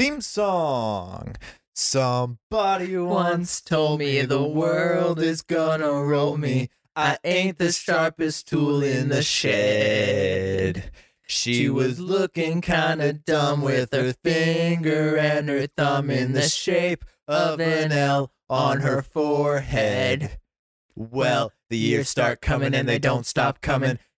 theme song. Somebody once told me the world is gonna roll me. I ain't the sharpest tool in the shed. She was looking kinda dumb with her finger and her thumb in the shape of an L on her forehead. Well, the years start coming and they don't stop coming.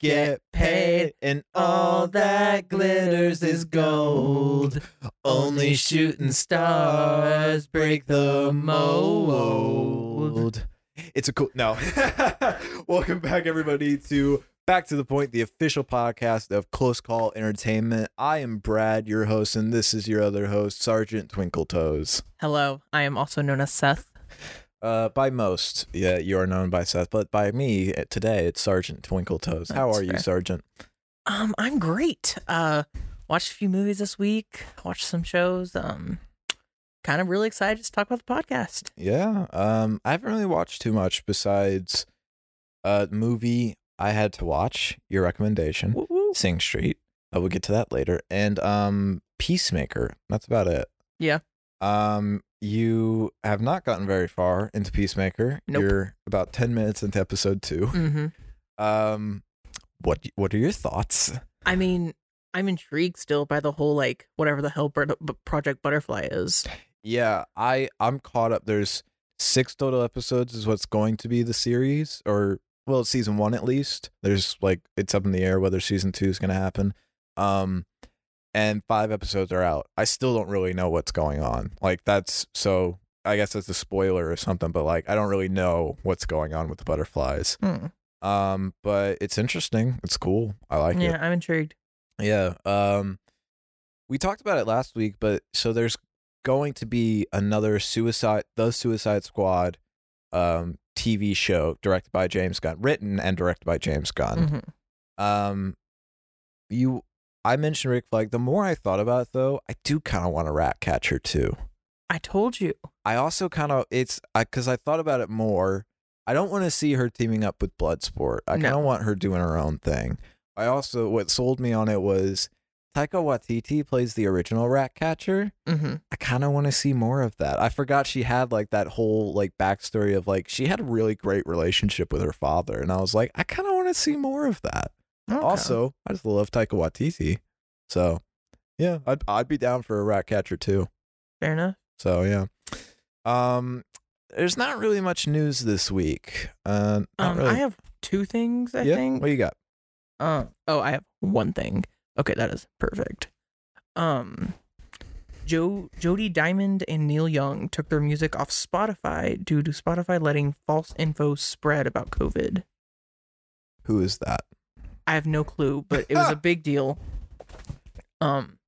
get paid, and all that glitters is gold. Only shooting stars break the mold. It's a cool. No. Welcome back, everybody, to Back to the Point, the official podcast of Close Call Entertainment. I am Brad, your host, and this is your other host, Sergeant Twinkletoes. Hello, I am also known as Seth. Uh, by most, yeah, you are known by Seth, but by me eh, today, it's Sergeant Twinkletoes. How are you. Sergeant? Um, I'm great. Uh, watched a few movies this week. Watched some shows. Um, kind of really excited to talk about the podcast. Yeah. Um, I haven't really watched too much besides a movie I had to watch. Your recommendation, Woo woo. Sing Street. Uh, we'll get to that later. And um, Peacemaker. That's about it. Yeah. Um, you have not gotten very far into Peacemaker. Nope. You're about ten minutes into episode two. Mm-hmm. Um, what what are your thoughts? I mean, I'm intrigued still by the whole like whatever the hell Bur- Project Butterfly is. Yeah, I I'm caught up. There's six total episodes is what's going to be the series, or well, season one at least. There's like it's up in the air whether season two is going to happen. Um, and five episodes are out. I still don't really know what's going on. Like that's so. I guess that's a spoiler or something, but like I don't really know what's going on with the butterflies. Hmm. Um, but it's interesting. It's cool. I like it. yeah, I'm intrigued. Yeah. Um we talked about it last week, but so there's going to be another suicide the Suicide Squad um TV show directed by James Gunn, written and directed by James Gunn. Mhm. Um you I mentioned Rick Flag. The more I thought about it though, I do kind of want a rat catcher too. I told you. I also kind of it's cuz I thought about it more. I don't want to see her teaming up with Bloodsport. I kind of want her doing her own thing. I also what sold me on it was Taika Waititi plays the original Ratcatcher. Mm-hmm. I kind of want to see more of that. I forgot she had like that whole like backstory of like she had a really great relationship with her father, and I was like, I kind of want to see more of that. Also, I just love Taika Waititi, so yeah, I'd I'd be down for a rat catcher too. fair enough. So yeah. Um there's not really much news this week. Uh Um, really. I have two things. I yeah? think. What you got? Uh, oh, I have one thing. Okay, that is perfect. Um, Joe, Jody Diamond and Neil Young took their music off Spotify due to Spotify letting false info spread about COVID. Who is that? I have no clue, but it was a big deal. Um,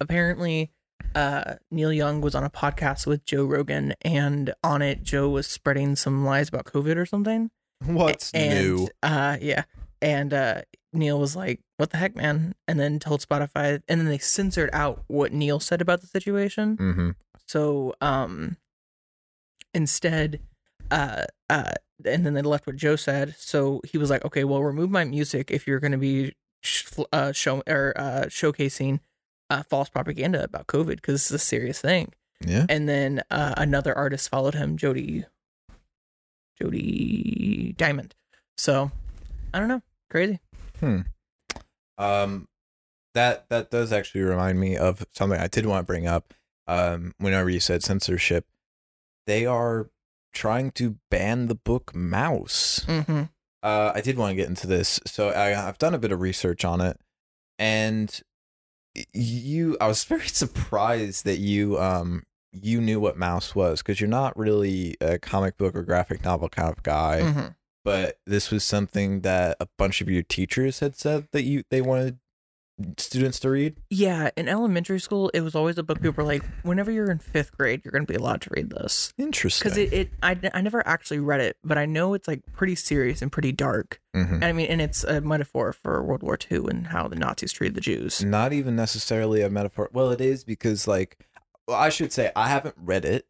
apparently, uh, Neil Young was on a podcast with Joe Rogan, and on it, Joe was spreading some lies about COVID or something. What's and, new? Uh, yeah, and uh, Neil was like, "What the heck, man?" And then told Spotify, and then they censored out what Neil said about the situation. Mm-hmm. So, um, instead, uh, uh, and then they left what Joe said. So he was like, "Okay, well, remove my music if you're going to be sh- uh, show or uh, showcasing uh, false propaganda about COVID because it's a serious thing." Yeah. And then uh, another artist followed him, Jody, Jody Diamond. So I don't know, crazy. Hmm. Um that that does actually remind me of something I did want to bring up. Um whenever you said censorship, they are trying to ban the book Mouse. Mm-hmm. uh, I did want to get into this. So I, I've done a bit of research on it, and you, I was very surprised that you, um, you knew what Mouse was because you're not really a comic book or graphic novel kind of guy. mm-hmm. But this was something that a bunch of your teachers had said that you they wanted students to read? Yeah, in elementary school, it was always a book people were like, whenever you're in fifth grade, you're going to be allowed to read this. Interesting. Because it, it I, I never actually read it, but I know it's like pretty serious and pretty dark. Mhm. And I mean, and it's a metaphor for World War II and how the Nazis treated the Jews. not even necessarily a metaphor. Well, it is because like well, I should say I haven't read it.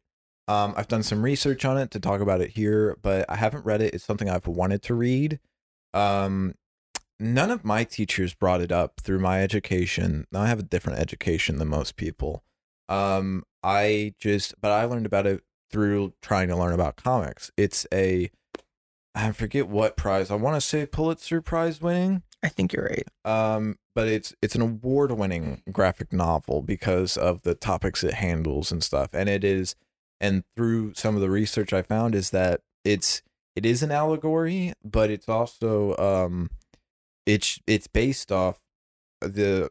Um, I've done some research on it to talk about it here, but I haven't read it. It's something I've wanted to read. Um, none of my teachers brought it up through my education. Now I have a different education than most people. Um, I just, but I learned about it through trying to learn about comics. It's a, I forget what prize. I want to say Pulitzer Prize winning I think you're right. um but it's it's an award-winning graphic novel because of the topics it handles and stuff and it is and through some of the research i found is that it's it is an allegory but it's also um it's it's based off the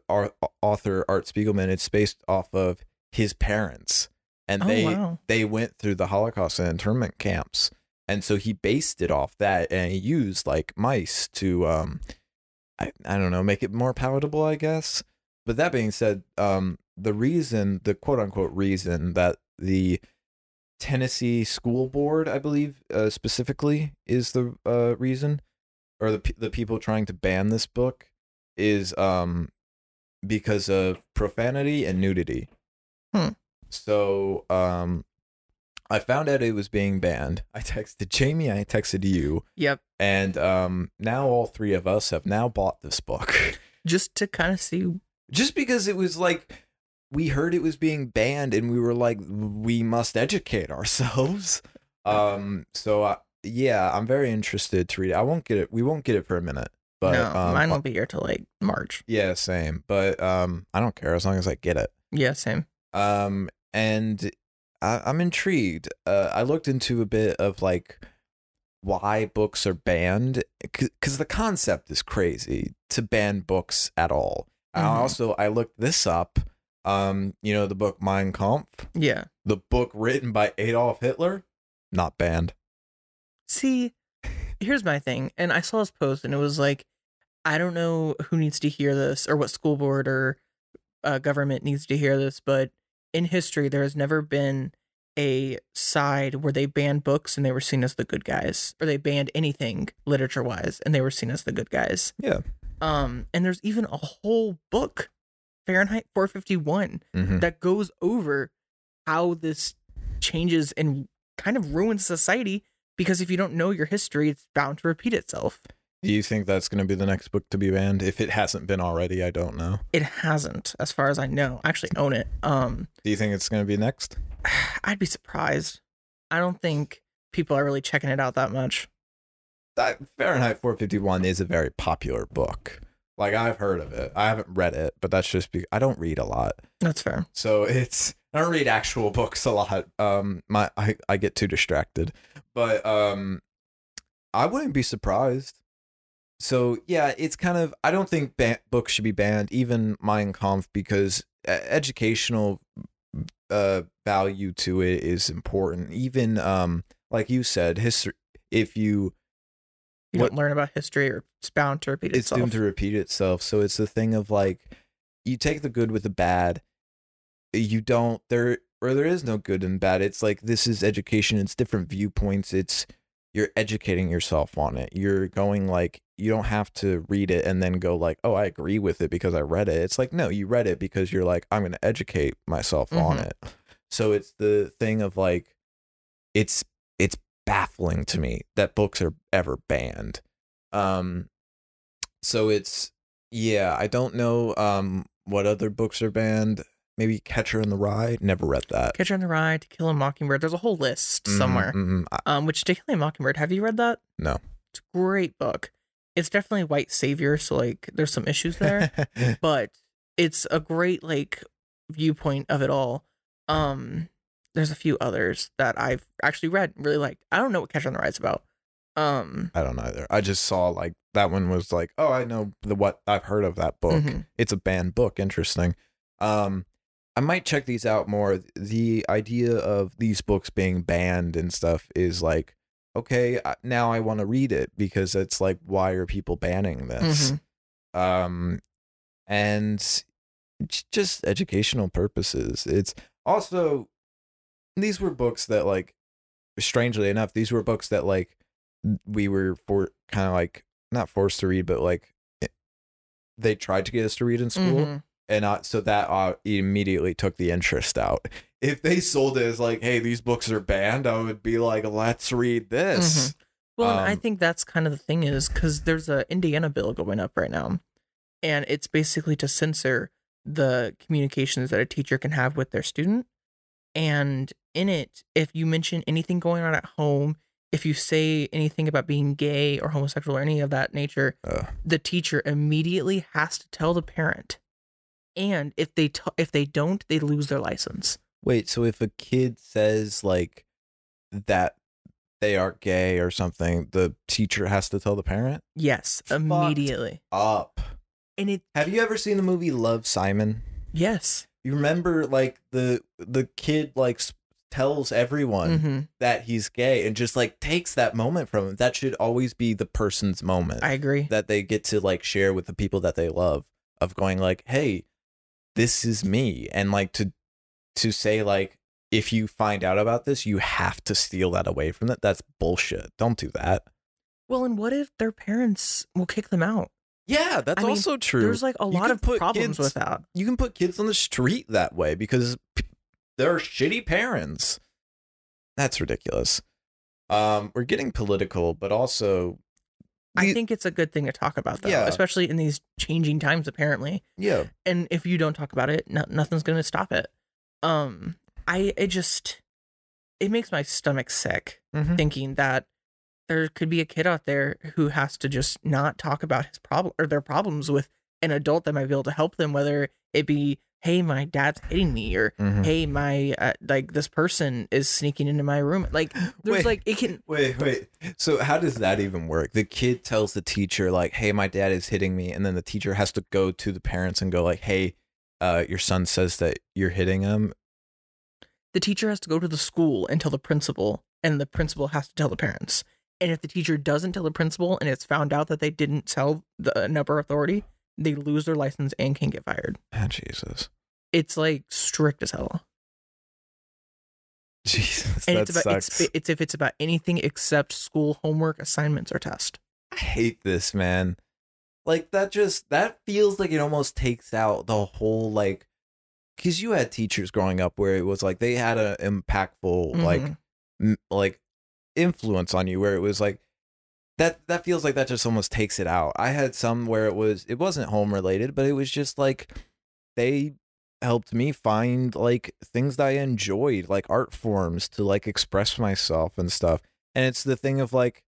author art spiegelman it's based off of his parents and Oh, they wow. they went through the holocaust and internment camps and so he based it off that and he used like mice to um I, I don't know, make it more palatable, I guess. But that being said, um, the reason, the quote unquote reason that the Tennessee School Board, I believe, uh, specifically, is the uh, reason, or the the people trying to ban this book, is um, because of profanity and nudity. Hmm. So um, I found out it was being banned. I texted Jamie. I texted you Yep. and um now all three of us have now bought this book Just to kind of see. just because it was like we heard it was being banned and we were like we must educate ourselves um so uh, yeah i'm very interested to read it i won't get it we won't get it for a minute but no, um, mine won't be here till like March. yeah same but um i don't care as long as i get it Yeah, same. um and I, i'm intrigued uh i looked into a bit of like why books are banned because the concept is crazy to ban books at all I Mhm. also i looked this up um you know the book mein kampf Yeah. the book written by adolf hitler not banned See, here's my thing. And I saw this post and it was like, I don't know who needs to hear this or what school board or uh, government needs to hear this, but in history, there has never been a side where they banned books and they were seen as the good guys, or they banned anything literature wise and they were seen as the good guys. Yeah. Um, and there's even a whole book, Fahrenheit 451, Mhm. that goes over how this changes and kind of ruins society because if you don't know your history, it's bound to repeat itself. do you think that's going to be the next book to be banned if it hasn't been already i don't know It hasn't, as far as I know. I actually own it. Um, do you think it's going to be next I'd be surprised. I don't think people are really checking it out that much. that Fahrenheit 451 is a very popular book. Like I've heard of it. I haven't read it, but that's just because I don't read a lot. That's fair. So it's I don't read actual books a lot. Um my I, I get too distracted. But um I wouldn't be surprised. So yeah, it's kind of I don't think ban- books should be banned, even Mein Kampf, because educational uh value to it is important. Even um like you said, history if you You What- don't learn about history or it's bound to repeat itself. it's doomed to repeat itself. So it's the thing of like you take the good with the bad. You don't there or there is no good and bad. It's like this is education. It's different viewpoints. It's you're educating yourself on it. You're going like you don't have to read it and then go like, oh, I agree with it because I read it. It's like no, you read it because you're like, I'm going to educate myself on Mhm. it. So it's the thing of like, it's baffling to me that books are ever banned. Um, so it's yeah, I don't know um what other books are banned. Maybe Catcher in the Rye. Never read that. Catcher in the Rye, To Kill a Mockingbird. There's a whole list Mhm, somewhere. mhm. I- Um, which To Kill a Mockingbird. Have you read that? No. It's a great book. It's definitely white savior, so like there's some issues there. but it's a great like viewpoint of it all. Um, there's a few others that I've actually read and really liked. I don't know what Catcher in the Rye is about. Um, I don't either. I just saw like that one was like, oh, I know the what I've heard of that book. mhm. It's a banned book. Interesting. Um, I might check these out more. The idea of these books being banned and stuff is like, okay, now I want to read it because it's like, why are people banning this? Mhm. Um, and just educational purposes. It's also these were books that like strangely enough, these were books that like we were for kind of like not forced to read, but like it, they tried to get us to read in school, Mhm. and uh, so that uh, immediately took the interest out. If they sold it as like, "Hey, these books are banned," I would be like, "Let's read this." Well, and I Um, think that's kind of the thing is because there's a Indiana bill going up right now, and it's basically to censor the communications that a teacher can have with their student. And in it, if you mention anything going on at home, if you say anything about being gay or homosexual or any of that nature, Ugh. the teacher immediately has to tell the parent. And if they t- if they don't, they lose their license. Wait, so if a kid says like that they aren't gay or something, the teacher has to tell the parent? Yes, Fucked immediately. Up. And it Have you ever seen the movie Love Simon? yes. You remember like the the kid like tells everyone hmm that he's gay and just like takes that moment from him. That should always be the person's moment I agree. that they get to like share with the people that they love of going like, "Hey, this is me." And like to to say like if you find out about this, you have to steal that away from that. That's bullshit. Don't do that. Well, and what if their parents will kick them out? Yeah, that's I mean, also true. There's like a You lot of problems kids- with that. you can put kids on the street that way because p- they're shitty parents. That's ridiculous. Um, we're getting political, but also, I think it's a good thing to talk about, though, Yeah. especially in these changing times, apparently. yeah, And if you don't talk about it, no, nothing's going to stop it. Um, I it just it makes my stomach sick Mhm. thinking that there could be a kid out there who has to just not talk about his problem or their problems with an adult that might be able to help them, whether it be, hey, my dad's hitting me, or Mhm. hey, my uh, like this person is sneaking into my room. Like there's Wait. like it can Wait, wait. So how does that even work? The kid tells the teacher like, "Hey, my dad is hitting me," and then the teacher has to go to the parents and go like, "Hey, uh, your son says that you're hitting him." the teacher has to go to the school and tell the principal, and the principal has to tell the parents. And if the teacher doesn't tell the principal and it's found out that they didn't tell the an upper authority, they lose their license and can get fired. Ah, Jesus, It's like strict as hell. Jesus, And that it's about sucks. it's, it's if it's about anything except school homework, assignments, or test. I hate this, man. Like that just that feels like it almost takes out the whole like cuz you had teachers growing up where it was like they had an impactful like Mhm. m- like influence on you where it was like that that feels like that just almost takes it out. I had some where it was it wasn't home related, but it was just like they helped me find like things that I enjoyed, like art forms to like express myself and stuff. And it's the thing of like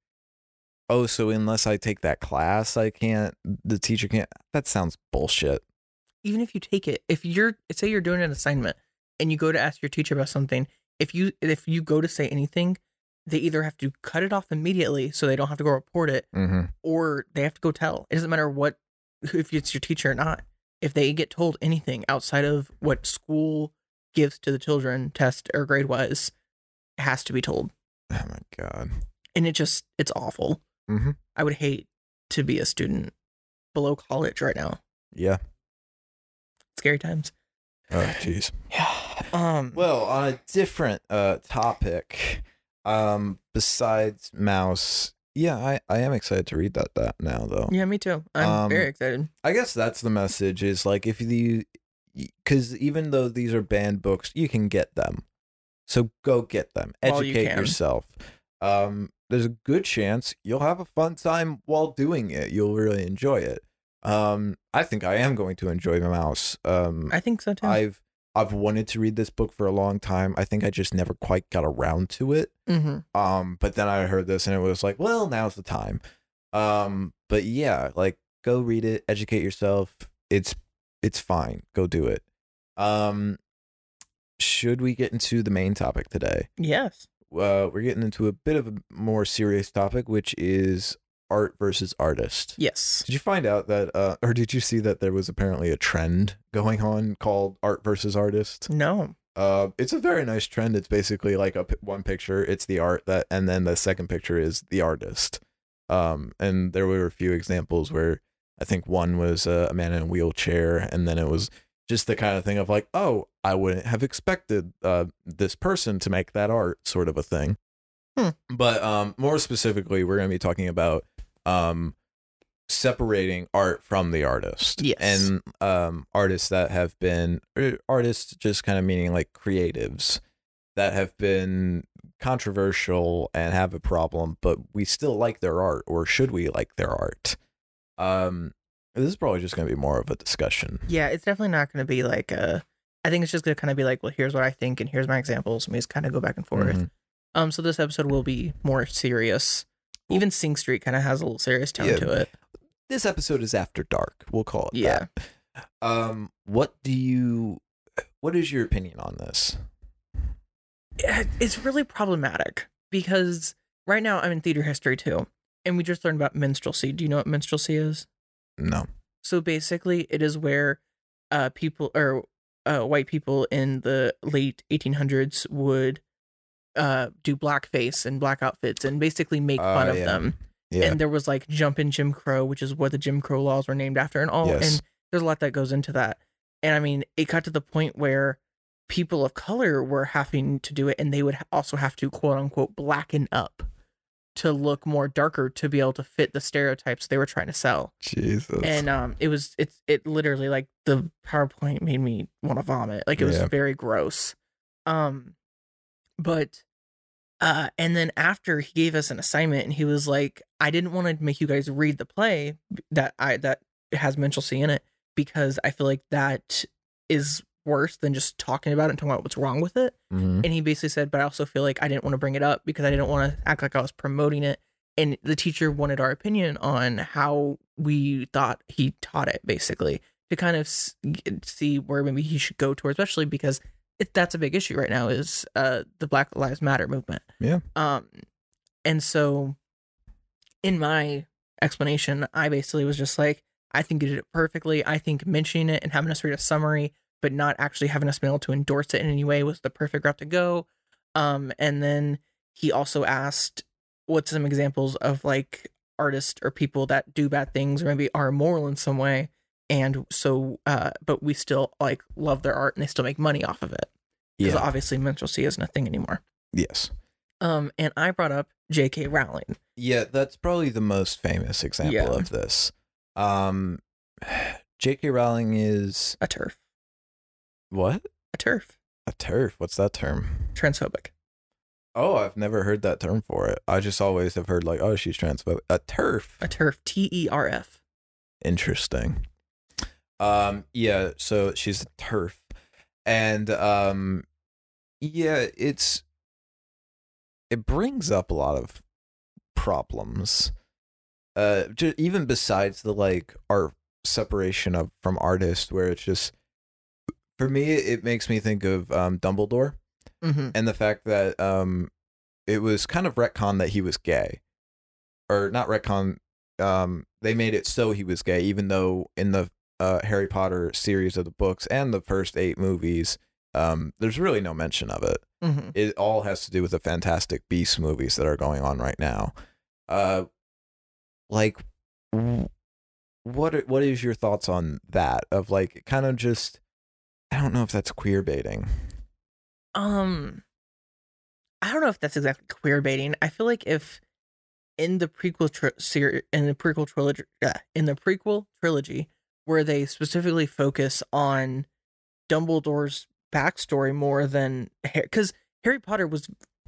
oh, so unless I take that class, I can't the teacher can't that sounds bullshit. even if you take it, if you're say you're doing an assignment and you go to ask your teacher about something, if you if you go to say anything, they either have to cut it off immediately so they don't have to go report it, Mm-hmm. or they have to go tell. It doesn't matter what if it's your teacher or not. If they get told anything outside of what school gives to the children, test or grade wise, it has to be told. Oh my god. And it just it's awful. Mm-hmm. I would hate to be a student below college right now. Yeah. Scary times. Oh jeez. Yeah. Um Well, on a different uh topic, um, besides Mouse, yeah, I, I am excited to read that that now though. Yeah, me too. I'm Um, very excited. I guess that's the message is like if you because even though these are banned books, you can get them. So go get them. While you Educate yourself. Um, there's a good chance you'll have a fun time while doing it. You'll really enjoy it. Um, I think I am going to enjoy the mouse. Um, I think so too. I've I've wanted to read this book for a long time. I think I just never quite got around to it. mm-hmm. Um, but then I heard this and it was like, well, now's the time. Um, but yeah, like go read it, educate yourself. It's it's fine. Go do it. Um, should we get into the main topic today? Yes. Uh, we're getting into a bit of a more serious topic, which is art versus artist. Yes. Did you find out that, uh, or did you see that there was apparently a trend going on called art versus artist? No. Uh, it's a very nice trend. It's basically like a p- one picture, it's the art that, and then the second picture is the artist. Um, and there were a few examples where I think one was uh, a man in a wheelchair, and then it was just the kind of thing of like, oh, I wouldn't have expected uh, this person to make that art, sort of a thing. Hmm. But um, more specifically, we're going to be talking about um, separating art from the artist. Yes. And um, artists that have been, er, artists just kind of meaning like creatives that have been controversial and have a problem, but we still like their art, or should we like their art? Um, this is probably just going to be more of a discussion. Yeah, it's definitely not going to be like a. I think it's just going to kind of be like, well, here's what I think, and here's my examples, and we just kind of go back and forth. Mhm. Um, so this episode will be more serious. Even Sing Street kind of has a little serious tone Yeah. to it. This episode is after dark. We'll call it Yeah. that. Um, what do you? What is your opinion on this? It's really problematic because right now I'm in theater history too, and we just learned about minstrelsy. Do you know what minstrelsy is? No. So basically, it is where uh, people or uh, white people in the late 1800s would uh, do blackface and black outfits and basically make fun Ah, of yeah. them. Yeah. And there was like jumping Jim Crow, which is what the Jim Crow laws were named after, and all. Yes. And there's a lot that goes into that. And I mean, it got to the point where people of color were having to do it, and they would also have to quote unquote blacken up to look more darker to be able to fit the stereotypes they were trying to sell Jesus. and um it was it's it literally like the powerpoint made me want to vomit like it was Yeah. very gross um but uh and then after he gave us an assignment and he was like i didn't want to make you guys read the play that i that has minstrelsy in it because i feel like that is worse than just talking about it and talking about what's wrong with it Mhm. and he basically said, but I also feel like I didn't want to bring it up because I didn't want to act like I was promoting it. And the teacher wanted our opinion on how we thought he taught it, basically, to kind of see where maybe he should go toward, especially because it, that's a big issue right now is uh, the Black Lives Matter movement. Yeah. Um, and so in my explanation, I basically was just like, I think you did it perfectly. I think mentioning it and having us read a summary, but not actually having us be able to endorse it in any way was the perfect route to go. Um, and then he also asked what's some examples of like artists or people that do bad things or maybe are immoral in some way. And so, uh, but we still like love their art and they still make money off of it. Because Yeah. obviously minstrelsy isn't a thing anymore. Yes. Um, and I brought up J.K. Rowling. Yeah, that's probably the most famous example Yeah. of this. Um, J.K. Rowling is A TERF. what? A TERF. A TERF. What's that term? Transphobic. Oh, I've never heard that term for it. I just always have heard like, oh, she's transphobic. A TERF. A TERF. T E R F. Interesting. Um, yeah, so she's a TERF. And um yeah, it's it brings up a lot of problems. Uh ju- even besides the like art separation of from artist where it's just for me it makes me think of um Dumbledore Mm-hmm. and the fact that um it was kind of retcon that he was gay or not retcon um they made it so he was gay even though in the uh harry potter series of the books and the first eight movies um there's really no mention of it Mm-hmm. it all has to do with the fantastic beast movies that are going on right now uh like what are, what is your thoughts on that of like kind of just i don't know if that's queer baiting Um, I don't know if that's exactly queer baiting. I feel like if in the prequel tri- ser- in the prequel trilogy, uh, in the prequel trilogy, where they specifically focus on Dumbledore's backstory more than because Harry Potter was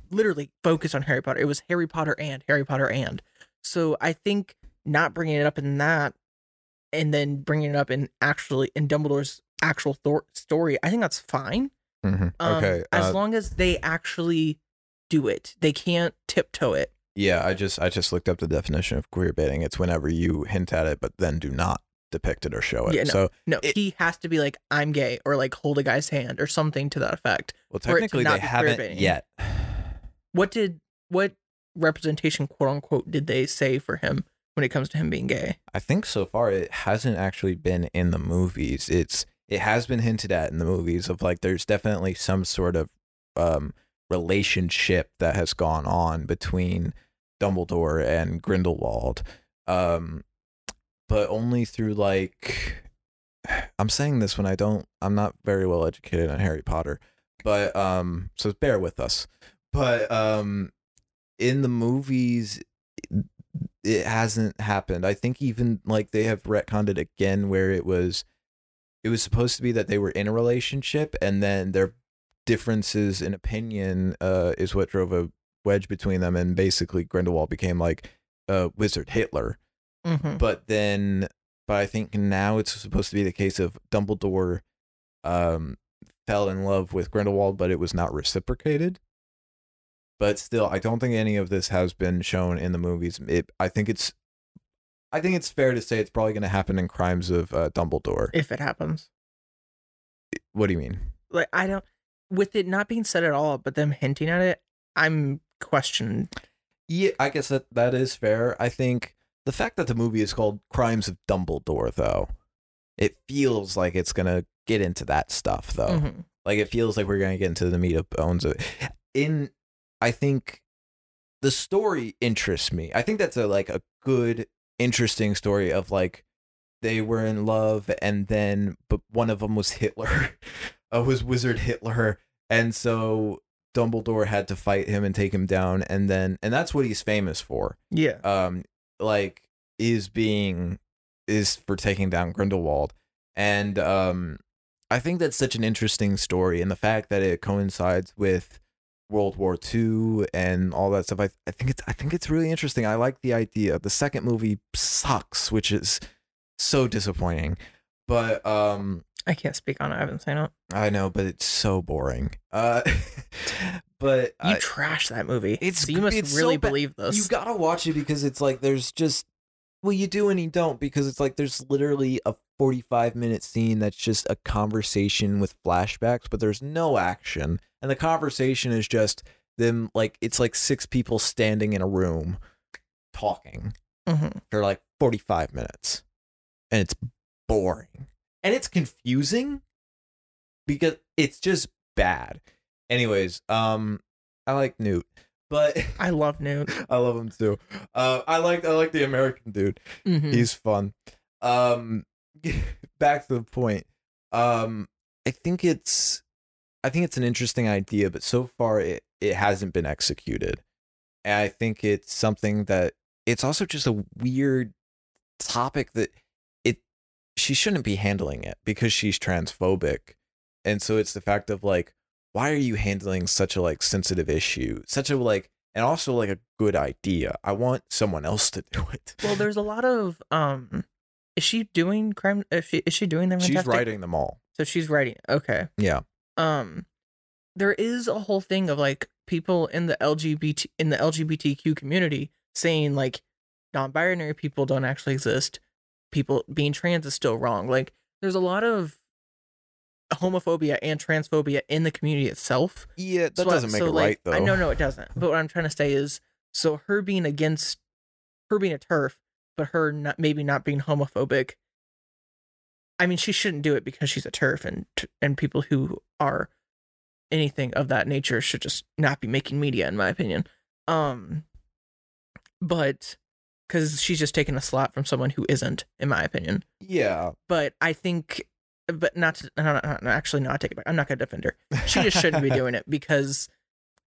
literally focused on Harry Potter. It was Harry Potter and Harry Potter and. So I think not bringing it up in that, and then bringing it up in actually in Dumbledore's actual thor- story, I think that's fine. mm-hmm. Um, okay As uh, long as they actually do it, they can't tiptoe it. Yeah, I just I just looked up the definition of queer baiting. It's whenever you hint at it but then do not depict it or show it. Yeah, no. So, No, It- he has to be like, I'm gay, or like hold a guy's hand or something to that effect. well, For it to technically they haven't yet. What did what representation, quote unquote, did they say for him when it comes to him being gay? I think so far it hasn't actually been in the movies. It's it has been hinted at in the movies of like there's definitely some sort of um relationship that has gone on between Dumbledore and Grindelwald. Um but only through like I'm saying this when I don't I'm not very well educated on Harry Potter. But um so bear with us. But um in the movies it hasn't happened. I think even like they have retconned it again where it was it was supposed to be that they were in a relationship and then their differences in opinion uh is what drove a wedge between them and basically Grindelwald became like uh wizard Hitler. Mm-hmm. But then but I think now it's supposed to be the case of Dumbledore um fell in love with Grindelwald but it was not reciprocated. But still i don't think any of this has been shown in the movies. It, i think it's i think it's fair to say it's probably going to happen in crimes of uh, dumbledore. If it happens, what do you mean? Like I don't, with it not being said at all, but them hinting at it, I'm questioning. yeah i guess that that is fair. I think the fact that the movie is called crimes of dumbledore though it feels like it's going to get into that stuff though Mhm. Like it feels like we're gonna get into the meat of bones of it. In I think the story interests me. I think that's a like a good, interesting story of like they were in love and then but one of them was Hitler. uh, was Wizard Hitler. And so Dumbledore had to fight him and take him down and then and that's what he's famous for Yeah. um like is being is for taking down Grindelwald and um I think that's such an interesting story and the fact that it coincides with World War II and all that stuff I, I think it's I think it's really interesting I like the idea the second movie sucks which is so disappointing but um I can't speak on it. I haven't seen it. I know but it's so boring uh but You I- trash that movie. it's- so you must it's so really ba- believe this. you gotta watch it because it's like there's just well you do and you don't because it's like there's literally a 45 minute scene that's just a conversation with flashbacks but there's no action and the conversation is just them like it's like six people standing in a room talking Mhm. for like 45 minutes and it's boring and it's confusing because it's just bad anyways um i like newt but I love Newt. I love him too. Uh, I like I like the American dude. Mhm. He's fun. Um, back to the point. Um, I think it's I think it's an interesting idea, but so far it it hasn't been executed. And I think it's something that it's also just a weird topic that it she shouldn't be handling it because she's transphobic. And so it's the fact of like why are you handling such a like sensitive issue? Such a like and also like a good idea. I want someone else to do it. Well, there's a lot of um. Is she doing crime? Is she is she doing them? she's writing them all. So she's writing. Okay. Yeah. Um, there is a whole thing of like people in the LGBT in the LGBTQ community saying like non-binary people don't actually exist. People being trans is still wrong. Like there's a lot of homophobia and transphobia in the community itself. Yeah, that So- doesn't make so, it like, right though. I know, no, it doesn't. But what I'm trying to say is, so her being against, her being a TERF, but her not maybe not being homophobic. I mean, she shouldn't do it because she's a TERF, and and people who are anything of that nature should just not be making media, in my opinion. Um, but because she's just taking a slot from someone who isn't, in my opinion Yeah. but I think, but not to, no, no, no, actually, no, I take it back. I'm not going to defend her. She just shouldn't be doing it because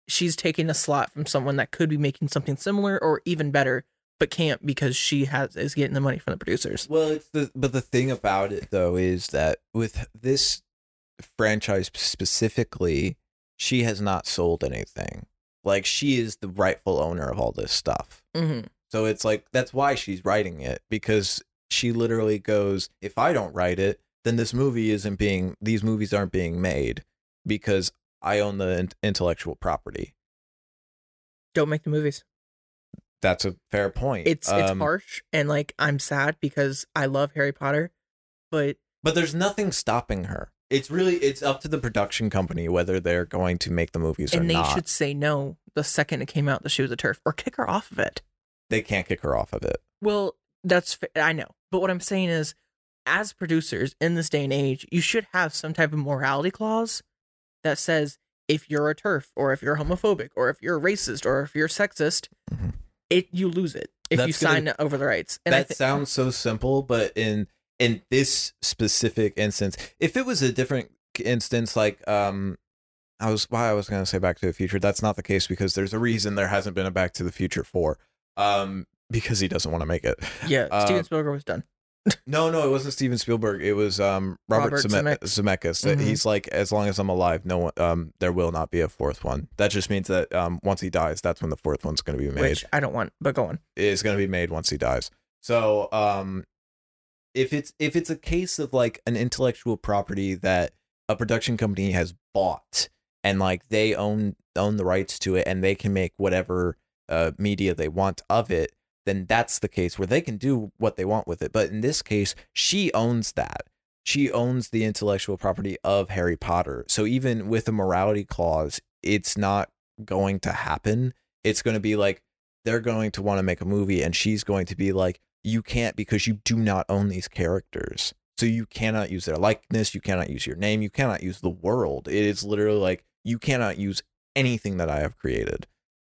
she's taking a slot from someone that could be making something similar or even better, but can't because she has is getting the money from the producers. Well, it's the but the thing about it though is that with this franchise specifically, she has not sold anything. Like she is the rightful owner of all this stuff. Mm-hmm. So it's like that's why she's writing it because she literally goes, if I don't write it, then this movie isn't being these movies aren't being made because I own the in- intellectual property. Don't make the movies. That's a fair point. It's it's Um, harsh and like I'm sad because I love Harry Potter, but But there's nothing stopping her. It's really it's up to the production company whether they're going to make the movies or and they not. should say no the second it came out that she was a TERF or kick her off of it. They can't kick her off of it. Well, that's I know, but what I'm saying is, as producers in this day and age, you should have some type of morality clause that says if you're a TERF, or if you're homophobic, or if you're racist, or if you're sexist, Mhm. it you lose it if That's you gonna- sign over the rights. And that thi- sounds so simple, but in in this specific instance, if it was a different instance, like um, I was why I was gonna say Back to the Future, that's not the case because there's a reason there hasn't been a Back to the Future four, um, because he doesn't want to make it. yeah, Steven Spielberg was done. No, no, it wasn't Steven Spielberg. It was um Robert, Robert Zeme- Zemeckis. Mhm. He's like, as long as I'm alive, no one, um, there will not be a fourth one. That just means that um, once he dies, that's when the fourth one's going to be made. Which I don't want, but go on. is going to be made once he dies. So, um, if it's if it's a case of like an intellectual property that a production company has bought and like they own own the rights to it and they can make whatever uh media they want of it, then that's the case where they can do what they want with it. But in this case, she owns that. She owns the intellectual property of Harry Potter. So even with a morality clause, it's not going to happen. It's going to be like they're going to want to make a movie and she's going to be like you can't because you do not own these characters so you cannot use their likeness you cannot use your name you cannot use the world it is literally like you cannot use anything that i have created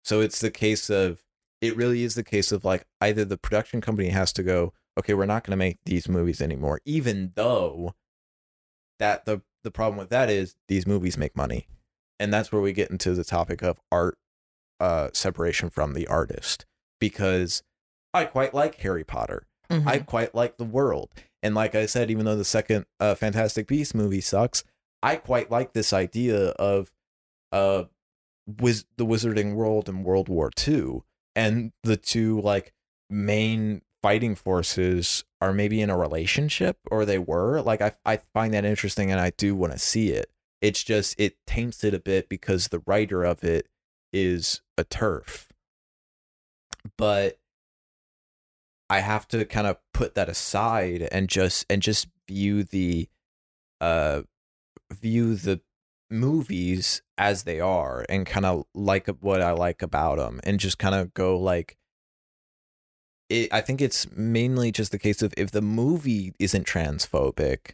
so it's the case of it really is the case of like either the production company has to go okay we're not going to make these movies anymore even though that the the problem with that is these movies make money and that's where we get into the topic of art uh separation from the artist because I quite like Harry Potter. Mhm. I quite like the world. And like I said, even though the second uh, Fantastic Beast movie sucks, I quite like this idea of uh wiz- the wizarding world in World War II and the two like main fighting forces are maybe in a relationship or they were like I I find that interesting and I do want to see it. It's just it taints it a bit because the writer of it is a TERF. But I have to kind of put that aside and just and just view the uh view the movies as they are and kind of like what I like about them and just kind of go like it, I think it's mainly just the case of if the movie isn't transphobic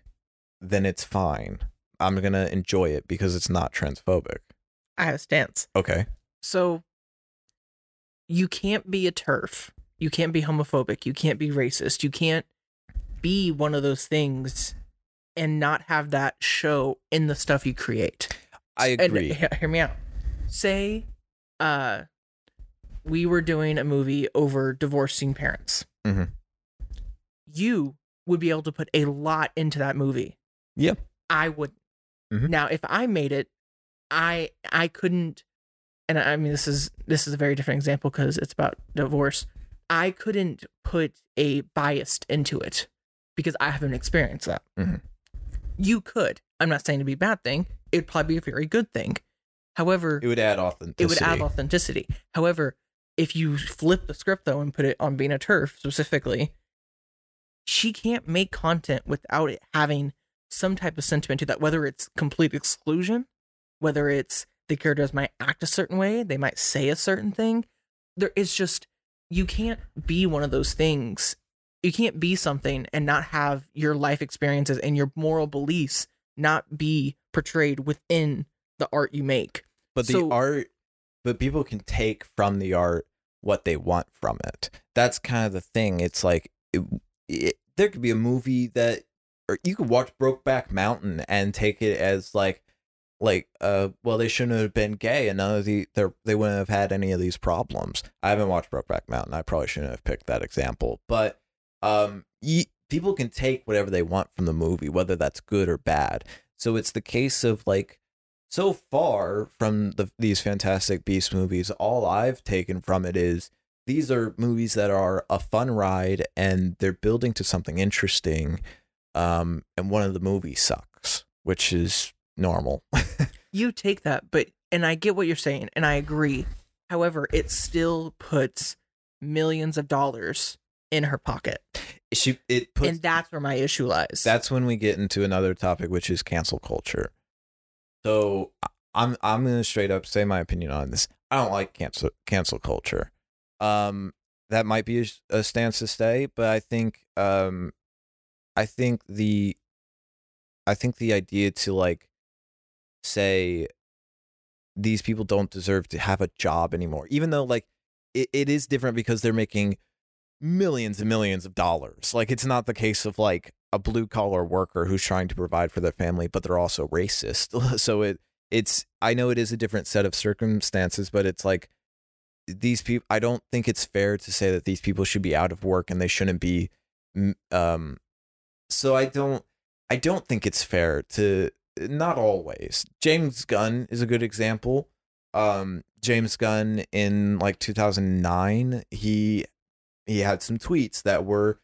then it's fine. I'm going to enjoy it because it's not transphobic. I have a stance. Okay. So you can't be a TERF. You can't be homophobic. You can't be racist. You can't be one of those things and not have that show in the stuff you create. I agree. he- hear me out. Say, uh, we were doing a movie over divorcing parents. Mhm. You would be able to put a lot into that movie. Yeah. I would. Mhm. Now, if I made it, I I couldn't. And I mean, this is this is a very different example because it's about divorce. I couldn't put a biased into it because I haven't experienced that. Mhm. You could. I'm not saying to be a bad thing. It'd probably be a very good thing. However, It would add authenticity. it would add authenticity. However, if you flip the script though and put it on being a TERF specifically, she can't make content without it having some type of sentiment to that, whether it's complete exclusion, whether it's the characters might act a certain way, they might say a certain thing. There is just you can't be one of those things. You can't be something and not have your life experiences and your moral beliefs not be portrayed within the art you make. but the art but people can take from the art what they want from it. That's kind of the thing. It's like it, it, there could be a movie that or you could watch brokeback mountain and take it as like like uh well they shouldn't have been gay and none of the they they wouldn't have had any of these problems. I haven't watched brokeback mountain. I probably shouldn't have picked that example. But um people can take whatever they want from the movie whether that's good or bad so it's the case of like so far from the these fantastic beast movies all i've taken from it is these are movies that are a fun ride and they're building to something interesting um and one of the movies sucks which is normal you take that, but and I get what you're saying, and I agree. However, it still puts millions of dollars in her pocket, she it puts and that's where my issue lies. that's when we get into another topic which is cancel culture. So i'm i'm gonna straight up say my opinion on this. I don't like cancel cancel culture. Um that might be a, a stance to stay but i think um i think the i think the idea to like say these people don't deserve to have a job anymore even though like it, it is different because they're making millions and millions of dollars. Like it's not the case of like a blue collar worker who's trying to provide for their family, but they're also racist. so it it's I know it is a different set of circumstances, but it's like these people. I don't think it's fair to say that these people should be out of work and they shouldn't be. Um, so I don't. I don't think it's fair to not always. James Gunn is a good example. Um, James Gunn in like 2009, he he had some tweets that were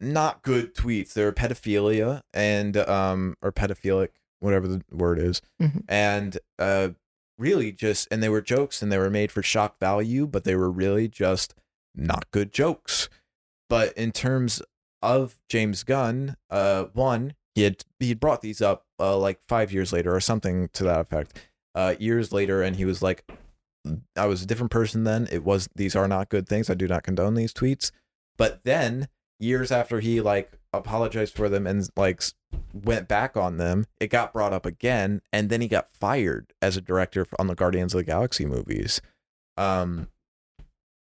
not good tweets. They were pedophilia and um or pedophilic, whatever the word is, Mhm. and uh really just and they were jokes and they were made for shock value, but they were really just not good jokes. But in terms of James Gunn, uh, one he had he had brought these up uh, like five years later or something to that effect. Uh, years later, and he was like, I was a different person then. It was these are not good things. I do not condone these tweets. But then years after he like apologized for them and like went back on them, it got brought up again, and then he got fired as a director on the Guardians of the Galaxy movies. Um,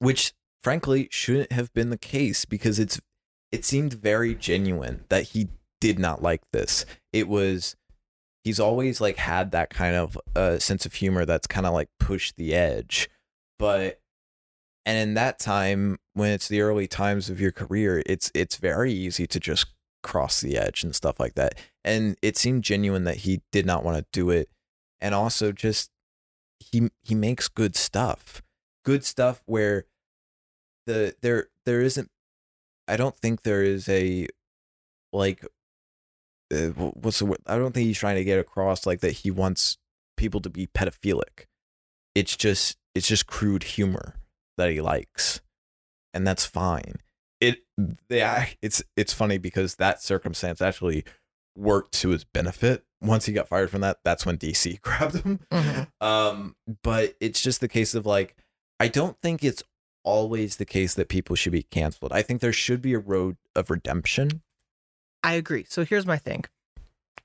which frankly shouldn't have been the case because it's it seemed very genuine that he did not like this. It was he's always like had that kind of uh, sense of humor that's kind of like pushed the edge, but and in that time when it's the early times of your career, it's it's very easy to just cross the edge and stuff like that. And it seemed genuine that he did not want to do it, and also just he he makes good stuff, good stuff where the there there isn't. I don't think there is a like uh, what's the word? I don't think he's trying to get across like that he wants people to be pedophilic. It's just it's just crude humor that he likes, and that's fine. It yeah, it's it's funny because that circumstance actually worked to his benefit. Once he got fired from that, that's when DC grabbed him. Mhm. Um, but it's just the case of like, I don't think it's always the case that people should be canceled. I think there should be a road of redemption. I agree. So here's my thing.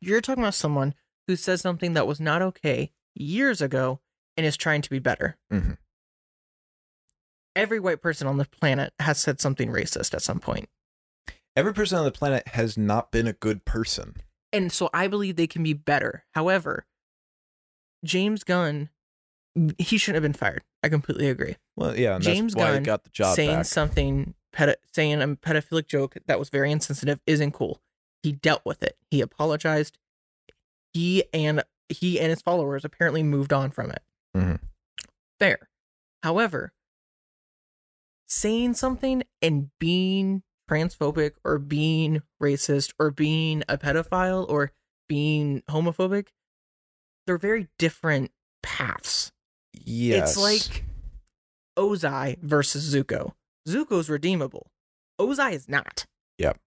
You're talking about someone who says something that was not okay years ago and is trying to be better. Mhm. Every white person on the planet has said something racist at some point. Every person on the planet has not been a good person. And so I believe they can be better. However, James Gunn, he shouldn't have been fired. I completely agree. Well, yeah, and James Gunn got the job saying back. something, saying a pedophilic joke that was very insensitive isn't cool. He dealt with it. He apologized. He and he and his followers apparently moved on from it. Mhm. Fair. However, saying something and being transphobic or being racist or being a pedophile or being homophobic, they're very different paths. yes, It's like Ozai versus Zuko. Zuko's redeemable. Ozai is not. Yep.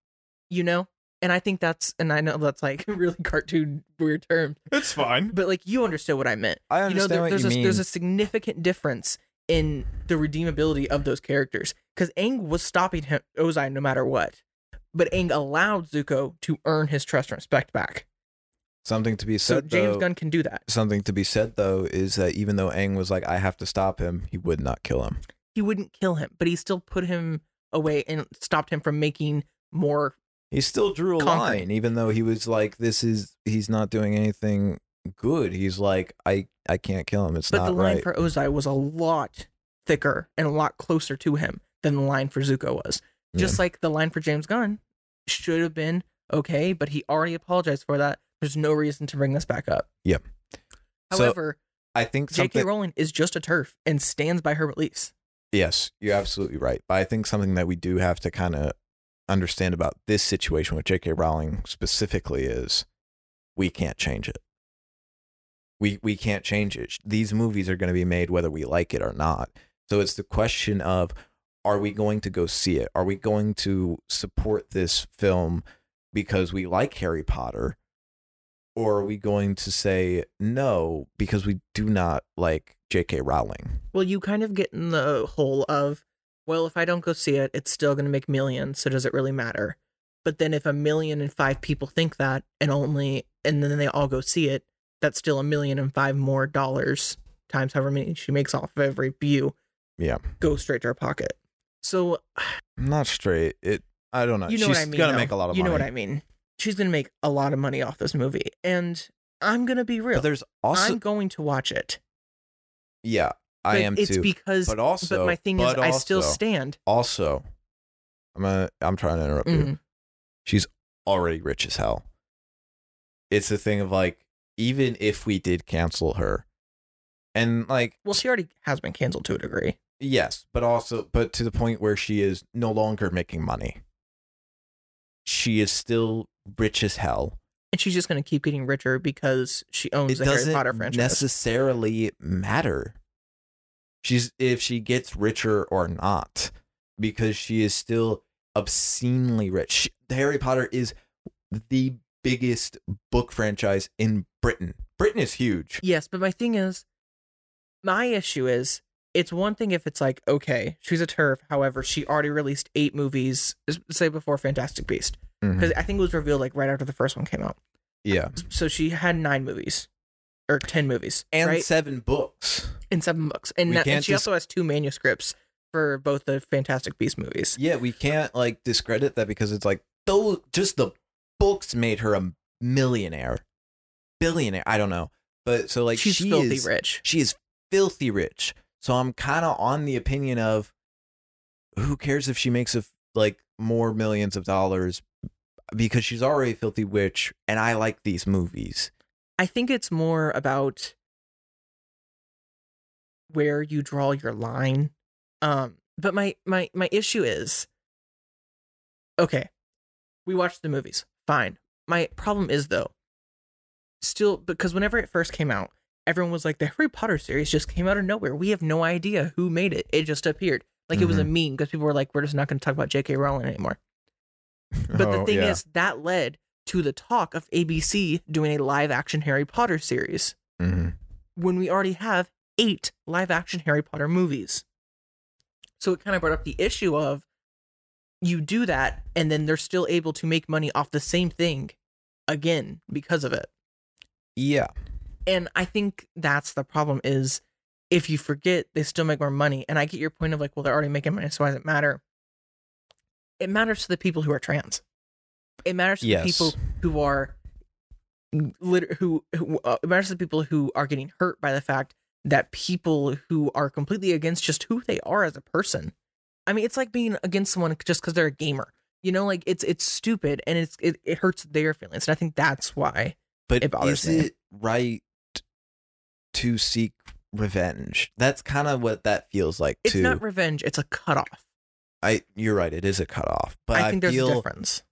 You know? And I think that's and I know that's like really cartoon weird term. it's fine. But like you understood what I meant. I You know, understand there- what there's you a mean. there's a significant difference in the redeemability of those characters. Because Aang was stopping him Ozai no matter what. But Aang allowed Zuko to earn his trust and respect back. something to be said. So. James though, Gunn can do that. something to be said though is that even though Aang was like, I have to stop him, he would not kill him. He wouldn't kill him, but he still put him away and stopped him from making more He still drew a Conquering. line, even though he was like, "This is he's not doing anything good." He's like, "I I can't kill him. It's not right. But not the line right." for Ozai was a lot thicker and a lot closer to him than the line for Zuko was. Just like the line for James Gunn should have been okay, but he already apologized for that. There's no reason to bring this back up. Yep. So, However, I think J.K. Rowling is just a TERF and stands by her release. Yes, you're absolutely right. But I think something that we do have to kind of understand about this situation with J.K. Rowling specifically is we can't change it. We we can't change it. These movies are going to be made whether we like it or not. So it's the question of are we going to go see it? Are we going to support this film because we like Harry Potter? Or are we going to say no because we do not like J.K. Rowling? Well, you kind of get in the hole of, well, if I don't go see it, it's still going to make millions. So does it really matter? But then if a million and five people think that and only, and then they all go see it, that's still a million and five more dollars times however many she makes off of every view. Yeah. go straight to her pocket. So Not straight. It. I don't know. you know She's what I mean. gonna though. make a lot of you money. know what I mean. She's gonna make a lot of money off this movie, and I'm gonna be real. But there's also. I'm going to watch it. yeah, I am it's too. because. but also, but my thing is, but I still stand. Also, I'm gonna. I'm trying to interrupt you. Mhm. She's already rich as hell. It's a thing of like, even if we did cancel her, and like, Well, she already has been canceled to a degree. yes, but also, but to the point where she is no longer making money. She is still rich as hell. And she's just going to keep getting richer because she owns it the Harry Potter franchise. necessarily matter. She's if she gets richer or not, because she is still obscenely rich. She, Harry Potter is the biggest book franchise in Britain. Britain is huge. yes, but my thing is, my issue is, it's one thing if it's like, okay, she's a TERF. However, she already released eight movies, say before Fantastic Beast. Mhm. Because I think it was revealed like right after the first one came out. Yeah, So she had nine movies. Or 10 movies. and right? seven books. and seven books. And, that- and she dis- also has two manuscripts for both the Fantastic Beast movies. Yeah, we can't like discredit that because it's like those just the books made her a millionaire, billionaire. I don't know, but so like She's she filthy is, rich. she is filthy rich. So I'm kind of on the opinion of who cares if she makes a, like more millions of dollars because she's already filthy rich and I like these movies. I think it's more about where you draw your line. Um, but my my my issue is, okay, we watched the movies, fine. My problem is though, still because whenever it first came out, everyone was like, the Harry Potter series just came out of nowhere. We have no idea who made it. It just appeared. Like it was a meme because people were like, we're just not going to talk about J.K. Rowling anymore. But the Oh, thing yeah. is, that led to the talk of ABC doing a live action Harry Potter series Mhm. when we already have eight live action Harry Potter movies. So it kind of brought up the issue of you do that and then they're still able to make money off the same thing again because of it. yeah, And I think that's the problem is if you forget they still make more money. And I get your point of like, well, they're already making money, so why does it matter? It matters to the people who are trans. It matters to Yes. the people who are lit- who, who uh, it matters to the people who are getting hurt by the fact that people who are completely against just who they are as a person. I mean, it's like being against someone just because they're a gamer. You know, like it's it's stupid and it's it, it hurts their feelings. And I think that's why but It bothers is me. it right to seek revenge? That's kind of what that feels like it's too. not revenge, it's a cutoff. I you're right. It is a cutoff, but I, I think there's feel a difference.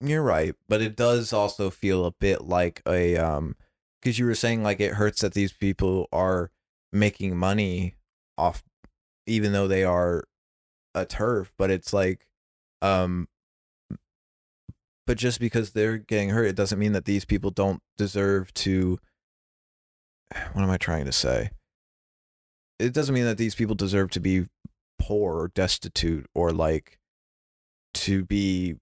You're right. But it does also feel a bit like a um because you were saying like it hurts that these people are making money off, even though they are a TERF. But it's like, um, but just because they're getting hurt, it doesn't mean that these people don't deserve to. What am I trying to say? It doesn't mean that these people deserve to be poor or destitute or like to be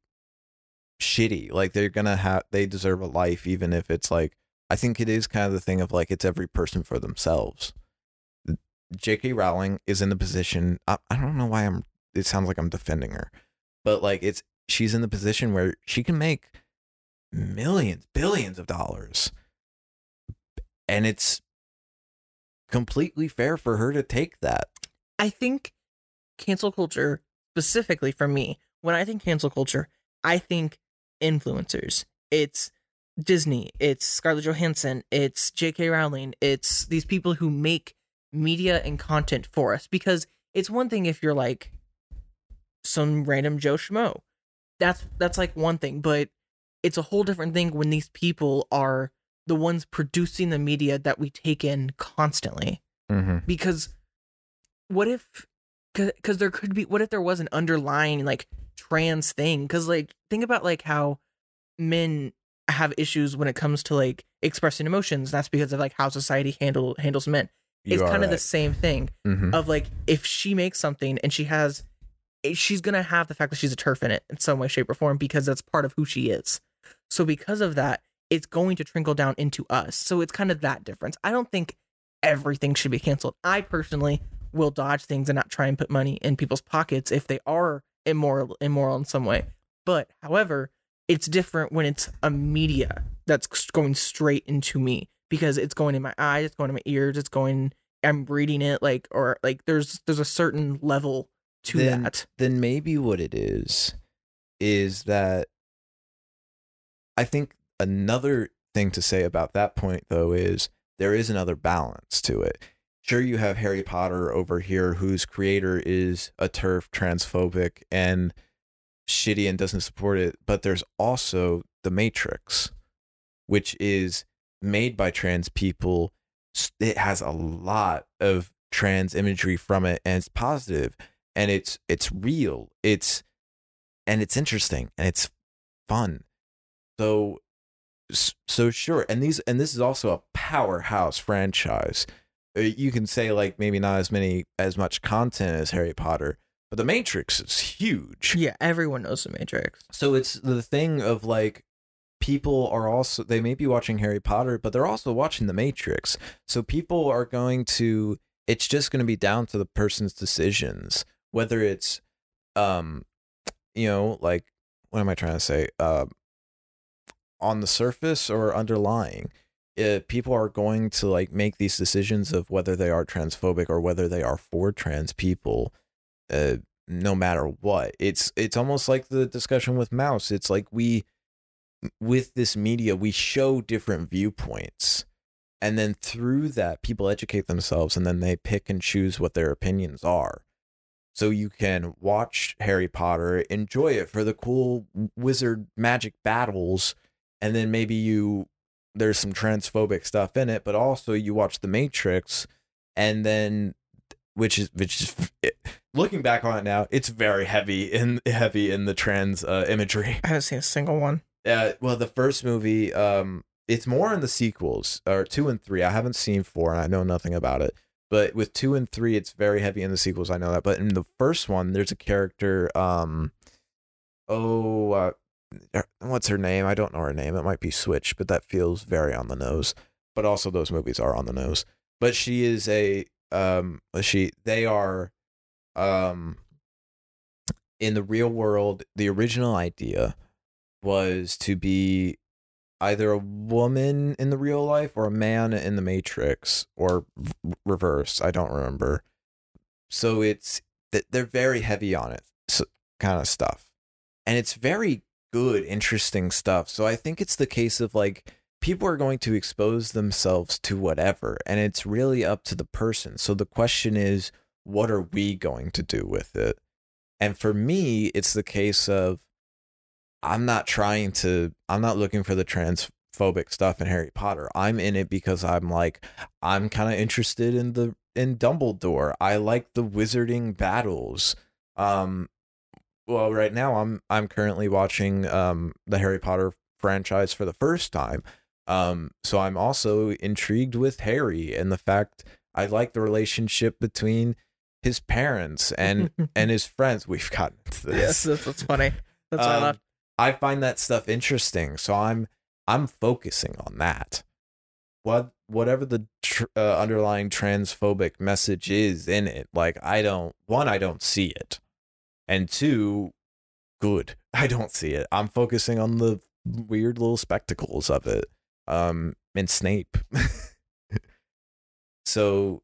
shitty. Like they're gonna have they deserve a life even if it's like I think it is kind of the thing of like it's every person for themselves. J.K. Rowling is in the position I, I don't know why I'm it sounds like I'm defending her. But like it's she's in the position where she can make millions, billions of dollars. And it's completely fair for her to take that. I think cancel culture, specifically for me, when I think cancel culture, I think influencers. It's Disney, it's Scarlett Johansson, it's J.K. Rowling, it's these people who make media and content for us. Because it's one thing if you're like some random Joe Schmo. That's that's like one thing, but it's a whole different thing when these people are the ones producing the media that we take in constantly Mm-hmm. because what if because there could be what if there was an underlying like trans thing because like think about like how men have issues when it comes to like expressing emotions that's because of like how society handle handles men. It's kind of the same thing mm-hmm. of like if she makes something and she has eh, she's gonna have the fact that she's a TERF in it in some way shape or form because that's part of who she is. So because of that it's going to trickle down into us. So it's kind of that difference. I don't think everything should be canceled. I personally will dodge things and not try and put money in people's pockets if they are immoral immoral in some way. But however, it's different when it's a media that's going straight into me because it's going in my eyes, it's going in my ears, it's going I'm reading it like or like there's there's a certain level to Then- that. then maybe what it is is that I think another thing to say about that point though is there is another balance to it. Sure, you have Harry Potter over here, whose creator is a TERF transphobic and shitty and doesn't support it, but there's also The Matrix, which is made by trans people. It has a lot of trans imagery from it, and it's positive and it's it's real. It's and it's interesting and it's fun. So so sure and these and this is also a powerhouse franchise you can say like maybe not as many as much content as harry potter but the matrix is huge Yeah, everyone knows the Matrix. so it's the thing of like people are also they may be watching Harry Potter, but they're also watching The Matrix. So people are going to it's just going to be down to the person's decisions whether it's um you know like what am I trying to say uh on the surface or underlying uh, people are going to like make these decisions of whether they are transphobic or whether they are for trans people uh no matter what it's it's almost like the discussion with mouse. It's like we with this media we show different viewpoints and then through that people educate themselves and then they pick and choose what their opinions are. So you can watch harry potter enjoy it for the cool wizard magic battles and then maybe you there's some transphobic stuff in it but also you watch the matrix and then which is which is looking back on it now it's very heavy in heavy in the trans uh, imagery I haven't seen a single one. uh, well, the first movie, um, it's more in the sequels, or two and three. I haven't seen four, and I know nothing about it. But with two and three, it's very heavy in the sequels. I know that. But in the first one, there's a character. Um, oh, uh, what's her name? I don't know her name. It might be Switch, but that feels very on the nose. But also, those movies are on the nose. But she is a um, she. They are, um, in the real world. The original idea was to be either a woman in the real life or a man in the matrix or v- reverse i don't remember so it's th- they're very heavy on it so, kind of stuff and it's very good interesting stuff so i think it's the case of like people are going to expose themselves to whatever and it's really up to the person so the question is what are we going to do with it and for me it's the case of I'm not trying to I'm not looking for the transphobic stuff in Harry Potter. I'm in it because I'm like I'm kind of interested in the in Dumbledore. I like the wizarding battles. Um well right now I'm I'm currently watching um the Harry Potter franchise for the first time. Um so I'm also intrigued with Harry and the fact I like the relationship between his parents and and his friends. We've gotten to this. yes, that's, that's funny. That's why I Um. I find that stuff interesting, so I'm I'm focusing on that. What whatever the tr- uh, underlying transphobic message is in it, like I don't one I don't see it, and two, good I don't see it. I'm focusing on the weird little spectacles of it, um, and Snape. so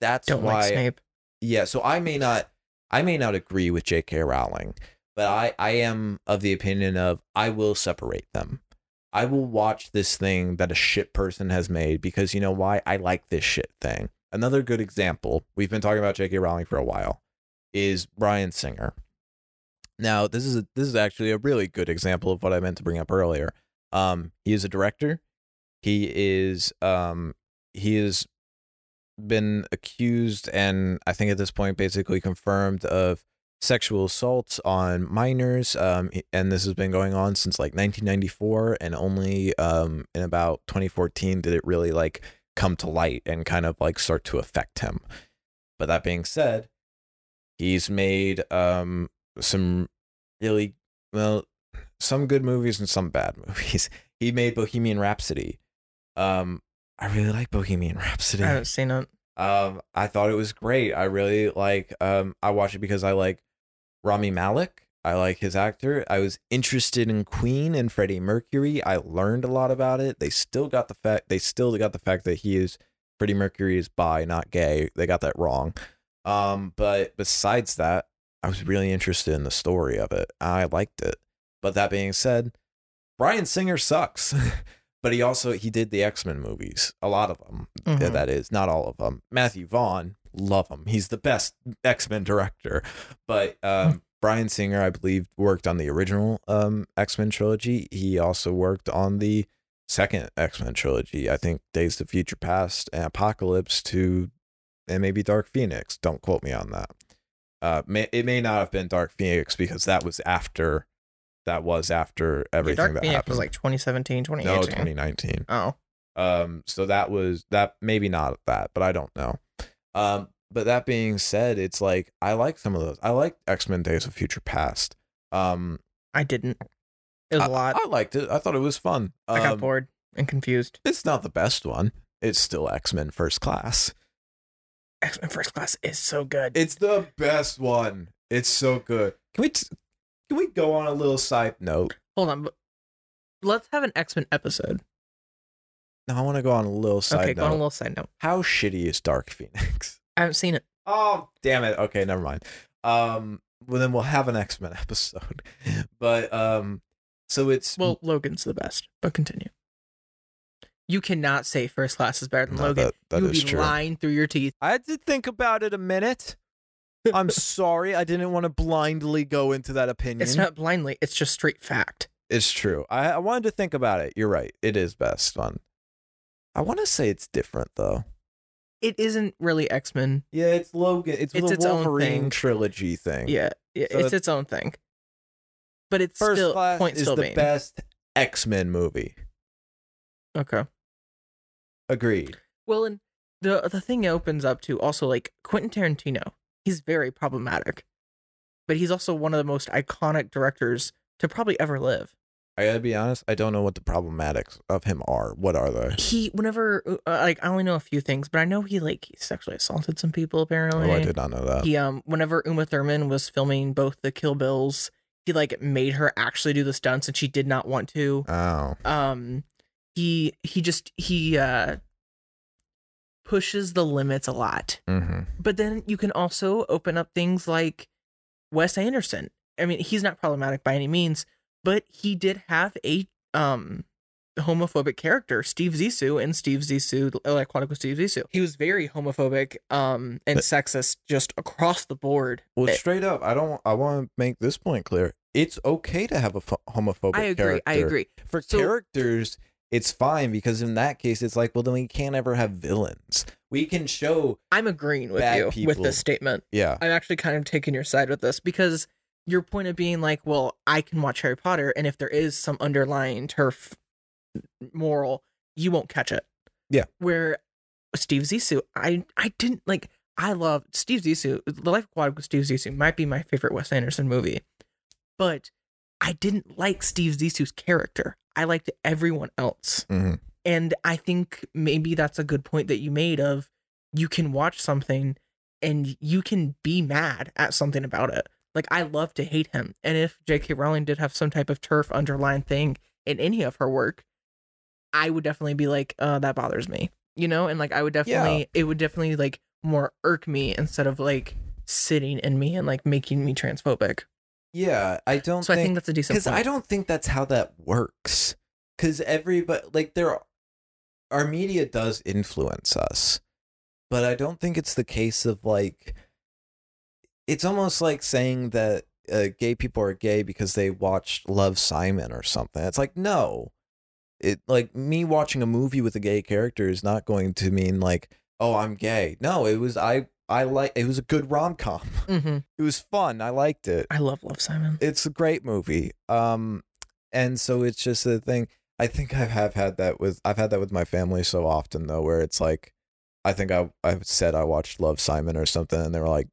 that's Don't why like Snape. yeah so i may not i may not agree with jk rowling but i i am of the opinion of i will separate them i will watch this thing that a shit person has made because you know why i like this shit thing another good example we've been talking about jk rowling for a while is bryan singer now this is a, this is actually a really good example of what i meant to bring up earlier um he is a director he is um he has been accused and I think at this point basically confirmed of sexual assaults on minors. Um, and this has been going on since like 1994, and only um in about 2014 did it really like come to light and kind of like start to affect him. But that being said, he's made um some really well some good movies and some bad movies. He made Bohemian Rhapsody. Um, I really like Bohemian Rhapsody. I haven't seen it. Um, I thought it was great. I really like. Um, I watched it because I like Rami Malek. I like his actor. I was interested in Queen and Freddie Mercury. I learned a lot about it. They still got the fact. They still got the fact that he is Freddie Mercury is bi, not gay. They got that wrong. Um, but besides that, I was really interested in the story of it. I liked it. But that being said, Bryan Singer sucks. but he also he did the X-Men movies, a lot of them. Mhm. That is, not all of them. Matthew Vaughn, love him. He's the best X-Men director. But um Bryan Singer, I believe, worked on the original um X-Men trilogy. He also worked on the second X-Men trilogy. I think Days of Future Past and Apocalypse to and maybe Dark Phoenix. Don't quote me on that. Uh, may, it may not have been Dark Phoenix because that was after, that was after Yeah, everything Dark that Phoenix happened. was like 2017, no, 2019. Oh, Um, so that was that maybe not that, but I don't know. Um, but that being said, it's like I like some of those. I like X Men Days of Future Past. Um, I didn't. It was I, a lot. I liked it. I thought it was fun. I got Um, bored and confused. It's not the best one. It's still X Men First Class. X Men First Class is so good. It's the best one. It's so good. Can we t- can we go on a little side note? Hold on, let's have an X Men episode. No, I want to go on a little side okay, go on a little side note. How shitty is Dark Phoenix? I haven't seen it. Oh, damn it. Okay, never mind. Um, well then we'll have an X Men episode. But um, so it's Well, Logan's the best, but continue. You cannot say First Class is better than No, Logan. that- that you would is be true. lying through your teeth. I had to think about it a minute. I'm sorry, I didn't want to blindly go into that opinion. It's not blindly. It's just straight fact. It's true. I, I wanted to think about it. You're right. It is best fun. I want to say it's different though. It isn't really X Men. Yeah, it's Logan. It's, It's the its own thing. trilogy thing. Yeah, yeah So it's it- its own thing. But it's First still Class point is still the being best X Men movie. okay. Agreed. Well, and the the thing opens up to also like Quentin Tarantino. He's very problematic, but he's also one of the most iconic directors to probably ever live. I gotta be honest. I don't know what the problematics of him are. What are they? He, whenever uh, like I only know a few things, but I know he like he sexually assaulted some people. Apparently, Oh, I did not know that. He um, whenever Uma Thurman was filming both the Kill Bills, he like made her actually do the stunts, and she did not want to. Oh, um he he just he uh pushes the limits a lot mm-hmm. but then you can also open up things like wes anderson i mean he's not problematic by any means but he did have a um homophobic character steve zissou and steve zissou like with steve zissou he was very homophobic um and But- sexist just across the board Well, Eh, straight up, I don't. I want to make this point clear. It's okay to have a homophobic i agree character. i agree For So- characters, it's fine because in that case, it's like, well, then we can't ever have villains. We can show, i'm agreeing with you with this statement yeah, I'm actually kind of taking your side with this because your point of being like, well, I can watch Harry Potter, and if there is some underlying TERF moral, you won't catch it. Yeah. Where Steve Zissou, I I didn't like. I love Steve Zissou. The Life of Aquatic with Steve Zissou might be my favorite Wes Anderson movie, but I didn't like Steve Zissou's character. I liked everyone else. hmm And I think maybe that's a good point that you made of you can watch something and you can be mad at something about it. Like I love to hate him. And if J.K. Rowling did have some type of TERF underlying thing in any of her work, I would definitely be like, uh, that bothers me. You know? And like I would definitely it would definitely like more irk me instead of like sitting in me and like making me transphobic. Yeah. I don't So I think think that's a decent because. I don't think that's how that works. Because everybody, like, there, our media does influence us, but I don't think it's the case of like. It's almost like saying that uh, gay people are gay because they watched Love Simon or something. It's like no, it like me watching a movie with a gay character is not going to mean like oh I'm gay. No, it was I I like it was a good rom com. Mhm. It was fun. I liked it I love Love Simon. it's a great movie. Um, and so it's just a thing. I think I have had that with I've had that with my family so often though, where it's like, I think I I've said I watched Love Simon or something, and they were like,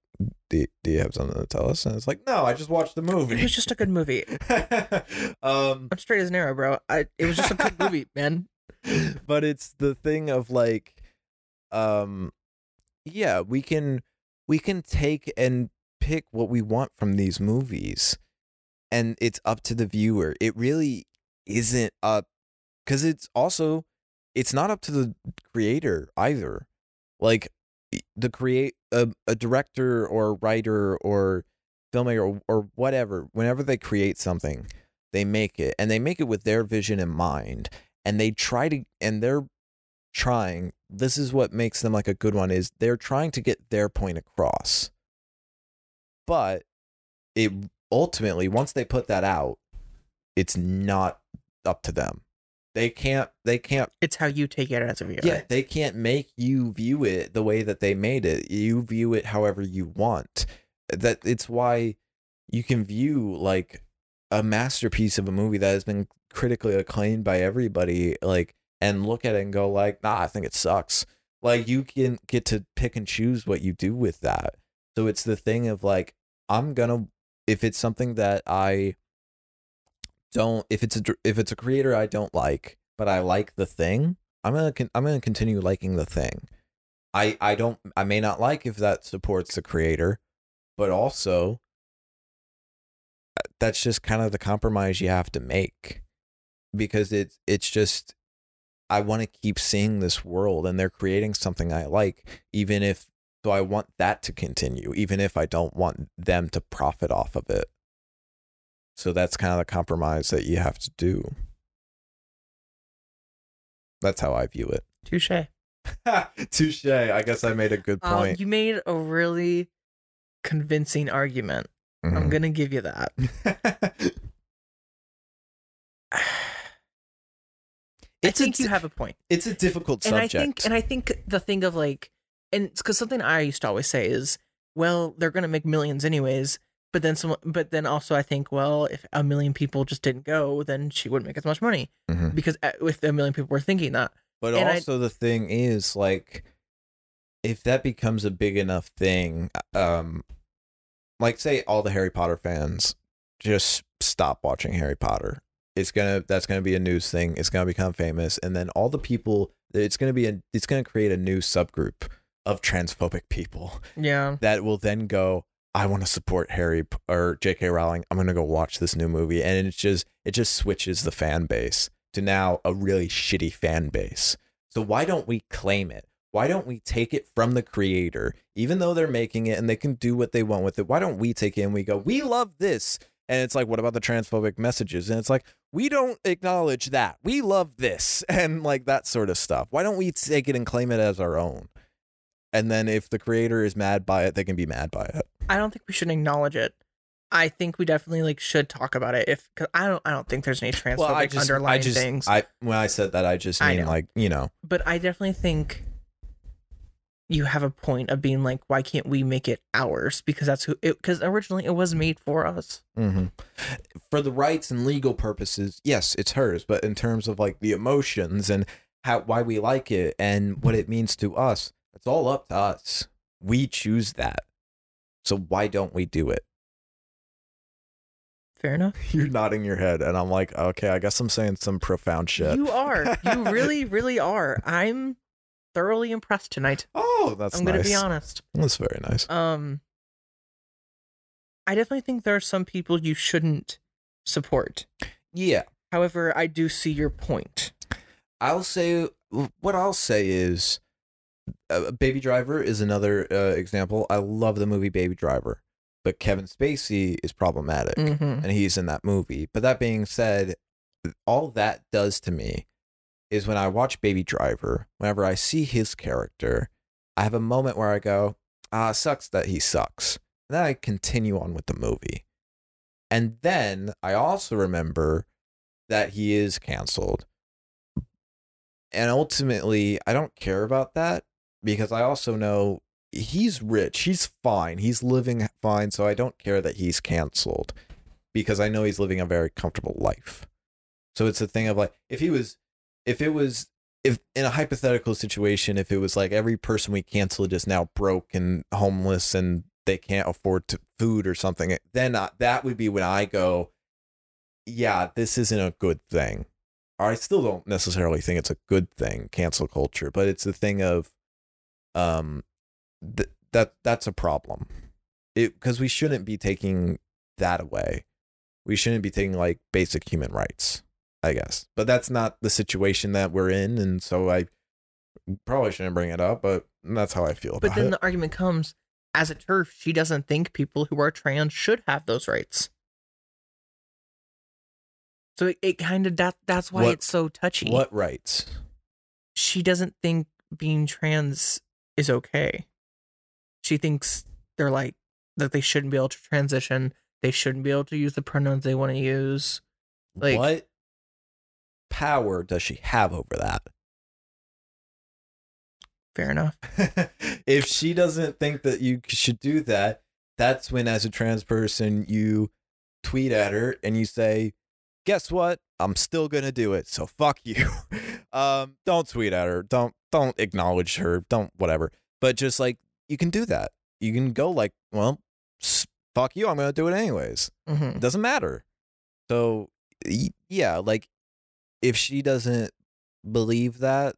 "Do, do you have something to tell us?" And it's like, "No, I just watched the movie. It was just a good movie. um, I'm straight as an arrow, bro. I it was just a good movie, man. but it's the thing of like, um, yeah, we can we can take and pick what we want from these movies and it's up to the viewer. It really isn't up cuz it's also it's not up to the creator either. Like the create a, a director or writer or filmmaker or, or whatever, whenever they create something, they make it and they make it with their vision in mind and they try to and they're trying this is what makes them like a good one is they're trying to get their point across. But it ultimately once they put that out it's not up to them. They can't they can't It's how you take it as a viewer. yeah they can't make you view it the way that they made it. You view it however you want. That it's why you can view like a masterpiece of a movie that has been critically acclaimed by everybody like and look at it and go like nah i think it sucks. Like you can get to pick and choose what you do with that. So it's the thing of like i'm gonna if it's something that i don't if it's a if it's a creator i don't like but i like the thing i'm gonna i'm gonna continue liking the thing. I i don't i may not like if that supports the creator but also that's just kind of the compromise you have to make because it's it's just I want to keep seeing this world and they're creating something I like even if so I want that to continue even if I don't want them to profit off of it. So that's kind of the compromise that you have to do. That's how I view it. Touche. Touche. I guess I made a good Uh, point. you made a really convincing argument. I'm Mhm. gonna give you that. I It's a think you have a point. it's a difficult and subject. I think and I think the thing of like and because something I used to always say is, well, they're gonna make millions anyways. But then some, but then also I think, well, if a million people just didn't go, then she wouldn't make as much money Mhm. because uh, if a million people were thinking that, But And I- also the thing is like if that becomes a big enough thing, um like say all the Harry Potter fans just stop watching Harry Potter. It's gonna that's gonna be a news thing. It's gonna become famous, and then all the people it's gonna be a it's gonna create a new subgroup of transphobic people yeah, that will then go i want to support harry or jk rowling i'm gonna go watch this new movie and it's just it just switches the fan base to now a really shitty fan base. So why don't we claim it? Why don't we take it from the creator? Even though they're making it and they can do what they want with it why don't we take it and we go we love this and it's like what about the transphobic messages and it's like we don't acknowledge that we love this and like that sort of stuff why don't we take it and claim it as our own and then if the creator is mad by it they can be mad by it I don't think we should acknowledge it. I think we definitely like should talk about it if cause I don't I don't think there's any transphobic underlying I just, things. I when I said that, I just mean know. like you know, but I definitely think you have a point of being like, why can't we make it ours? Because that's who it because originally it was made for us. mhm. for the rights and legal purposes, yes, it's hers. But in terms of like the emotions and how why we like it and what it means to us, it's all up to us. We choose that. So why don't we do it? Fair enough. You're nodding your head, and I'm like, okay, I guess I'm saying some profound shit. You are. You really, really are. I'm thoroughly impressed tonight. oh, that's I'm gonna be honest. That's very nice. Um I definitely think there are some people you shouldn't support. Yeah. However, I do see your point. I'll say what I'll say is uh, Baby Driver is another uh, example. I love the movie Baby Driver, but Kevin Spacey is problematic Mm-hmm. and he's in that movie. But that being said, all that does to me is when I watch Baby Driver, whenever I see his character, I have a moment where I go, ah, sucks that he sucks. And then I continue on with the movie. And then I also remember that he is canceled. And ultimately, I don't care about that because I also know he's rich. He's fine. He's living fine. So I don't care that he's canceled because I know he's living a very comfortable life. So it's a thing of like, if he was, if it was, if in a hypothetical situation, if it was like every person we canceled is now broke and homeless and they can't afford to food or something, then I, that would be when I go, yeah, this isn't a good thing. I still don't necessarily think it's a good thing, cancel culture, but it's a thing of, um, th- that that's a problem. It because we shouldn't be taking that away. We shouldn't be taking like basic human rights, I guess. But that's not the situation that we're in, and so I probably shouldn't bring it up. But that's how I feel But then it. the argument comes as a TERF, she doesn't think people who are trans should have those rights. So it, it kind of that that's why What- it's so touchy. what rights? She doesn't think being trans is okay. She thinks they're like that they shouldn't be able to transition. They shouldn't be able to use the pronouns they want to use. Like- what power does she have over that? Fair enough. if she doesn't think that you should do that, that's when, as a trans person, you tweet at her and you say, "Guess what? I'm still gonna do it. So fuck you." um, don't tweet at her. Don't don't acknowledge her. Don't whatever. But just like you can do that. You can go like, "Well, fuck you. I'm gonna do it anyways." hmm It doesn't matter. So yeah, like if she doesn't believe that,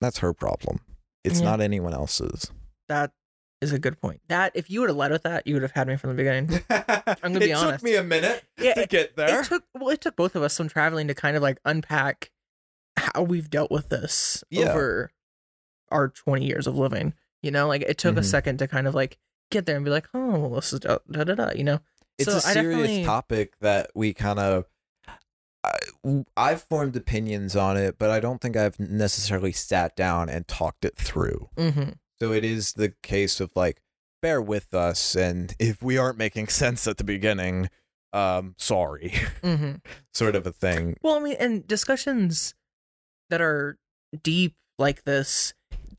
that's her problem. It's Yeah. not anyone else's. That is a good point. That if you would have led with that, you would have had me from the beginning. I'm gonna be honest. it took me a minute Yeah, to get there. It took well, it took both of us some traveling to kind of like unpack how we've dealt with this Yeah. over our 20 years of living. You know, like it took a Mhm. second to kind of like get there and be like, oh, well, this is da da da. da," You know, it's so a serious definitely- topic that we kind of. I've formed opinions on it, but I don't think I've necessarily sat down and talked it through. hmm So it is the case of like, bear with us, and if we aren't making sense at the beginning, um, sorry, hmm sort of a thing. Well, I mean, and discussions that are deep like this,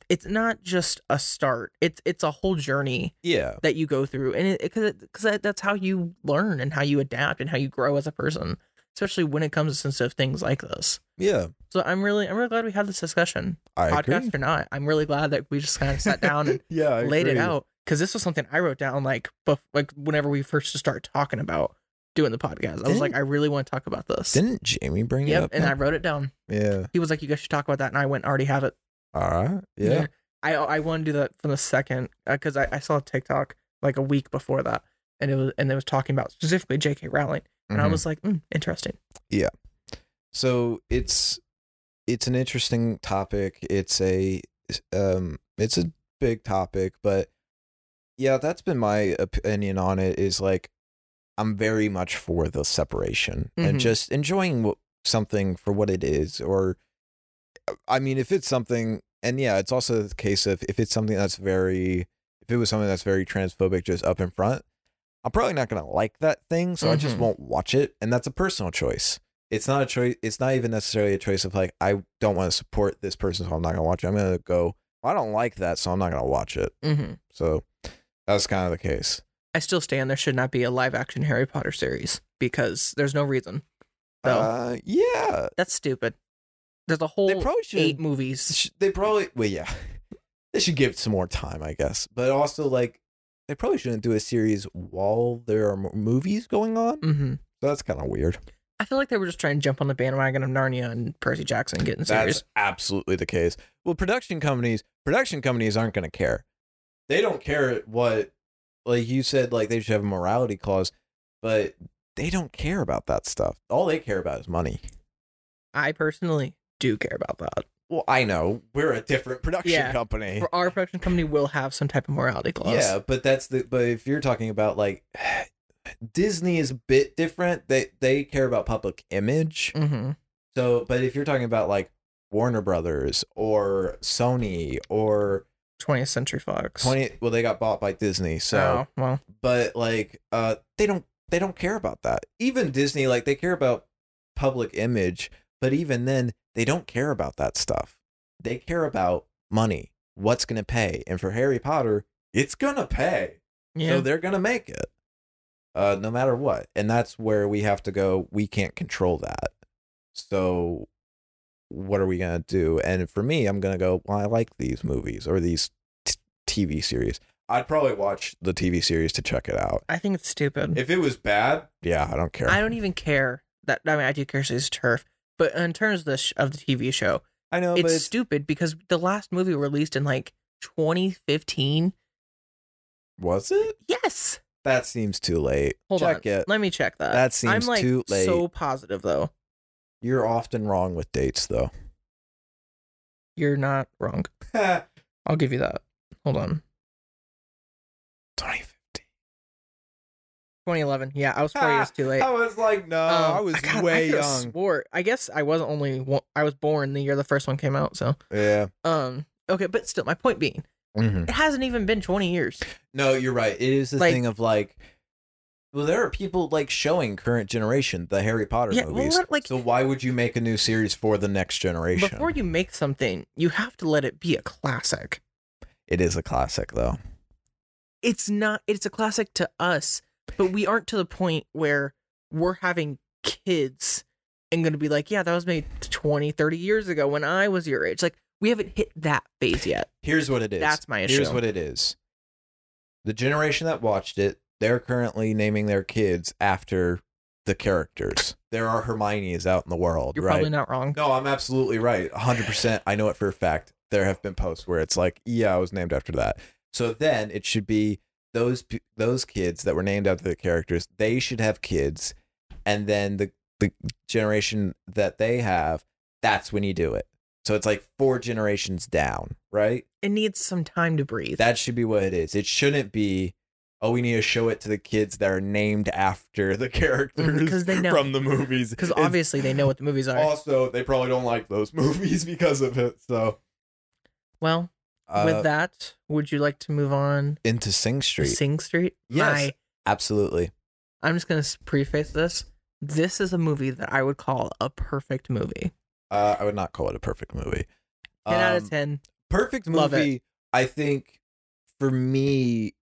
it's not just a start. It's it's a whole journey Yeah, that you go through, and it because because that's how you learn and how you adapt and how you grow as a person, especially when it comes to sensitive things like this. yeah, So I'm really I'm really glad we had this discussion, I podcast agree. or not. I'm really glad that we just kind of sat down and yeah, I laid it out because this was something I wrote down like bef- like whenever we first started talking about doing the podcast. I was like, I really want to talk about this. Didn't Jamie bring it up? and I wrote it down. yeah. He was like, "You guys should talk about that," and I went, "Already have it." All right. Yeah. I I want to do that from the second uh, because I, I saw a TikTok like a week before that, and it was and it was talking about specifically J.K. Rowling, and I Mhm. was like, mm, interesting. Yeah. So it's it's an interesting topic. It's a um it's a big topic, but yeah, that's been my opinion on it. Is like I'm very much for the separation and Mhm. just enjoying what, something for what it is. Or I mean, if it's something, and yeah, it's also the case of if it's something that's very if it was something that's very transphobic just up in front, I'm probably not gonna like that thing, so I just Mhm. won't watch it, and that's a personal choice. It's not a choice. It's not even necessarily a choice of like I don't want to support this person, so I'm not gonna watch it. I'm gonna go. I don't like that, so I'm not gonna watch it. hmm So that's kind of the case. I still stand. There should not be a live action Harry Potter series because there's no reason. So Uh, yeah, that's stupid. There's a whole they probably should. eight movies. They probably. Well, yeah, they should give it some more time, I guess. But also, like, they probably shouldn't do a series while there are mo- movies going on. hmm So that's kind of weird. I feel like they were just trying to jump on the bandwagon of Narnia and Percy Jackson getting series. That's absolutely the case. Well, production companies, production companies aren't going to care. They don't care what, like you said, like they should have a morality clause, but they don't care about that stuff. All they care about is money. I personally do care about that. Well, I know we're a different production Yeah. company. For our production company will have some type of morality clause. Yeah, but that's the. But if you're talking about like Disney is a bit different. They they care about public image. hmm So, but if you're talking about like Warner Brothers or Sony or 20th Century Fox. 20 well they got bought by disney so oh, well, but like uh they don't they don't care about that even disney like they care about public image but even then they don't care about that stuff. They care about money what's gonna pay and for harry potter it's gonna pay. Yeah. so they're gonna make it uh no matter what and that's where we have to go we can't control that. So what are we gonna do? And for me i'm gonna go well i like these movies or these t- tv series. I'd probably watch the tv series to check it out. I think it's stupid. if it was bad yeah i don't care. I don't even care that. I mean, I do care it's TERF, but in terms of the sh- of the TV show, i know it's but it's, stupid because the last movie released in like 2015 Was it? Yes. That seems too late. Hold Check on. it. Let me check that. That seems I'm like too late. so positive though. You're often wrong with dates, though. You're not wrong. I'll give you that. Hold on. 2015. 2011. Yeah, I was four years too late. I was like, no, Um, I was God, way I young. Swore. I guess I wasn't only one, I was born the year the first one came out. So, Yeah. um, okay, but still, my point being, Mhm. it hasn't even been 20 years. No, you're right. It is the Like- thing of like, well, there are people like showing current generation the Harry Potter Yeah, movies. what, like- so why would you make a new series for the next generation? Before you make something, you have to let it be a classic. it is a classic, though. It's not. It's a classic to us, but we aren't to the point where we're having kids and going to be like, yeah, that was made 20, 30 years ago when I was your age. Like, we haven't hit that phase yet. Here's what it is. That's my issue. Here's what it is. The generation that watched it, they're currently naming their kids after the characters. There are Hermione's out in the world, You're right? probably not wrong. No, I'm absolutely right. 100%. I know it for a fact. There have been posts where it's like, yeah, I was named after that. So then it should be those those kids that were named after the characters, they should have kids and then the the generation that they have, that's when you do it. So it's like four generations down, right? It needs some time to breathe. That should be what it is. It shouldn't be oh, we need to show it to the kids that are named after the mm, characters 'cause they know. from the movies. Because obviously they know what the movies are. also, they probably don't like those movies because of it. So, well, uh, with that, would you like to move on into Sing to Street, Sing Street? Yes. My- absolutely. I'm just going to preface this. This is a movie that I would call a perfect movie. Uh, I would not call it a perfect movie. 10 out Um, of 10. perfect movie. I think for me,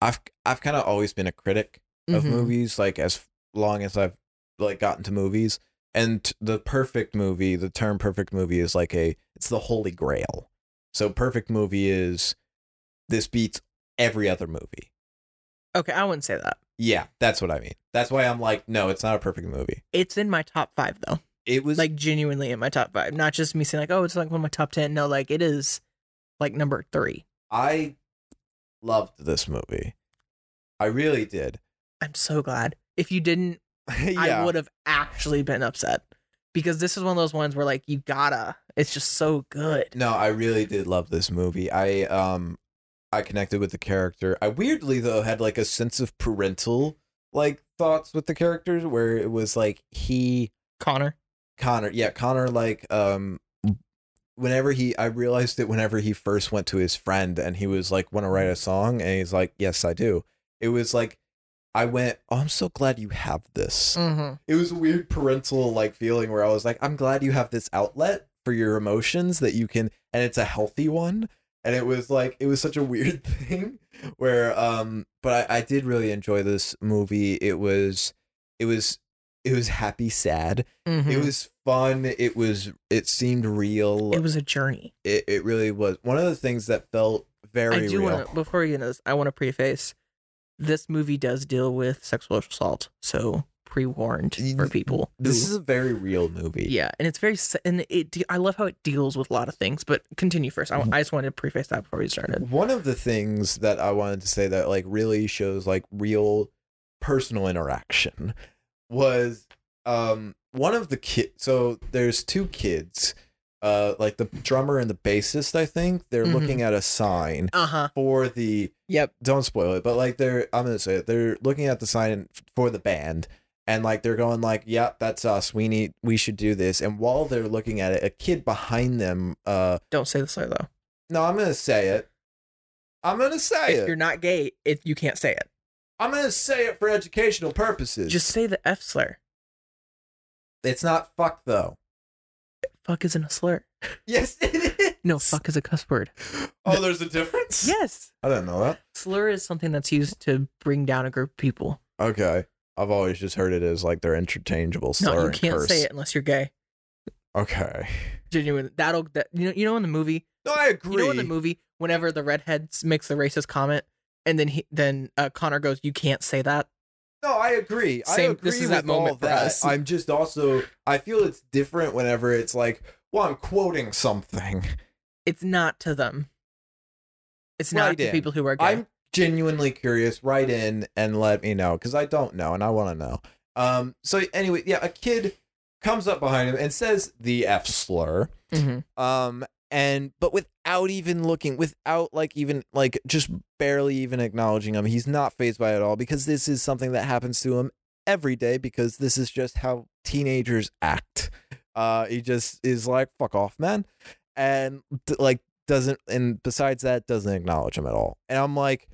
I've I've kind of always been a critic of Mhm. movies. Like as long as I've like gotten to movies, and the perfect movie, the term perfect movie is like a it's the holy grail. So perfect movie is this beats every other movie. Okay, I wouldn't say that. Yeah, that's what I mean. That's why I'm like, no, it's not a perfect movie. It's in my top five, though. It was Like, genuinely in my top five. Not just me saying, like, oh, it's like one of my top 10. No, like, it is like number three. I loved this movie. I really did. I'm so glad. If you didn't, yeah. I would have actually been upset. Because this is one of those ones where, like, you gotta. It's just so good. No, I really did love this movie. I um I connected with the character. I weirdly though had like a sense of parental like thoughts with the characters where it was like he Conor. Conor, yeah, Conor like um whenever he I realized it whenever he first went to his friend and he was like want to write a song and he's like yes I do. It was like I went, "Oh, I'm so glad you have this." Mm-hmm. it was a weird parental like feeling where I was like, I'm glad you have this outlet for your emotions that you can, and it's a healthy one. And it was like, it was such a weird thing where, um, but I, I did really enjoy this movie. It was, it was, it was happy, sad. Mm-hmm. It was fun. It was, it seemed real. It was a journey. it, it really was. One of the things that felt very I do real. want to, before get into this, I want to preface this movie does deal with sexual assault. So, pre warned for people. This who- is a very real movie. Yeah, and it's very and it. I love how it deals with a lot of things. But continue first. I, I just wanted to preface that before we started. One of the things that I wanted to say that like really shows like real personal interaction was um one of the kid so there's two kids uh like the drummer and the bassist I think they're Mhm. looking at a sign Uh huh. for the Yep. don't spoil it but like they're I'm going to say it they're looking at the sign for the band and like they're going like yeah that's us we need we should do this and while they're looking at it a kid behind them uh Don't say the slur though. no I'm going to say it I'm going to say If it you're not gay, if you can't say it. I'm gonna say it for educational purposes. Just say the F slur. it's not fuck though. Fuck isn't a slur. Yes, it is. No, fuck is a cuss word. Oh, there's a difference. Yes. I didn't know that. Slur is something that's used to bring down a group of people. Okay, I've always just heard it as like they're interchangeable. No, you can't curse. say it unless you're gay. Okay. Genuine. That'll that you know you know in the movie No, I agree. You know in the movie, whenever the redhead makes the racist comment, and then he then uh, Conor goes, "You can't say that." No, I agree. I Same- agree this is with that moment for that. us. I'm just also I feel it's different whenever it's like, well, I'm quoting something. It's not to them. It's Right not to people who are gay. I'm genuinely curious, write in and let me know because I don't know and I want to know. Um. So anyway, yeah, a kid comes up behind him and says the F slur. Mm-hmm. Um. And but without even looking, without like even like just barely even acknowledging him, he's not phased by it at all because this is something that happens to him every day because this is just how teenagers act. Uh, he just is like, "Fuck off, man," and like doesn't, and besides that, doesn't acknowledge him at all. And I'm like,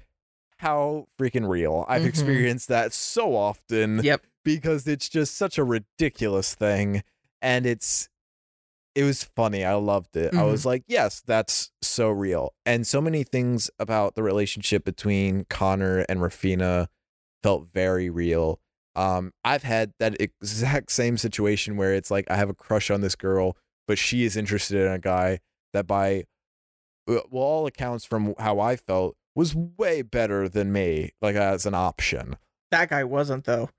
how freaking real! I've Mhm. experienced that so often Yep. because it's just such a ridiculous thing, and it's. It was funny. I loved it. I was like, yes, that's so real. And so many things about the relationship between Conor and Raphina felt very real. Um, I've had that exact same situation where it's like I have a crush on this girl, but she is interested in a guy that, by uh, well, all accounts from how I felt, was way better than me, like as an option. That guy wasn't though.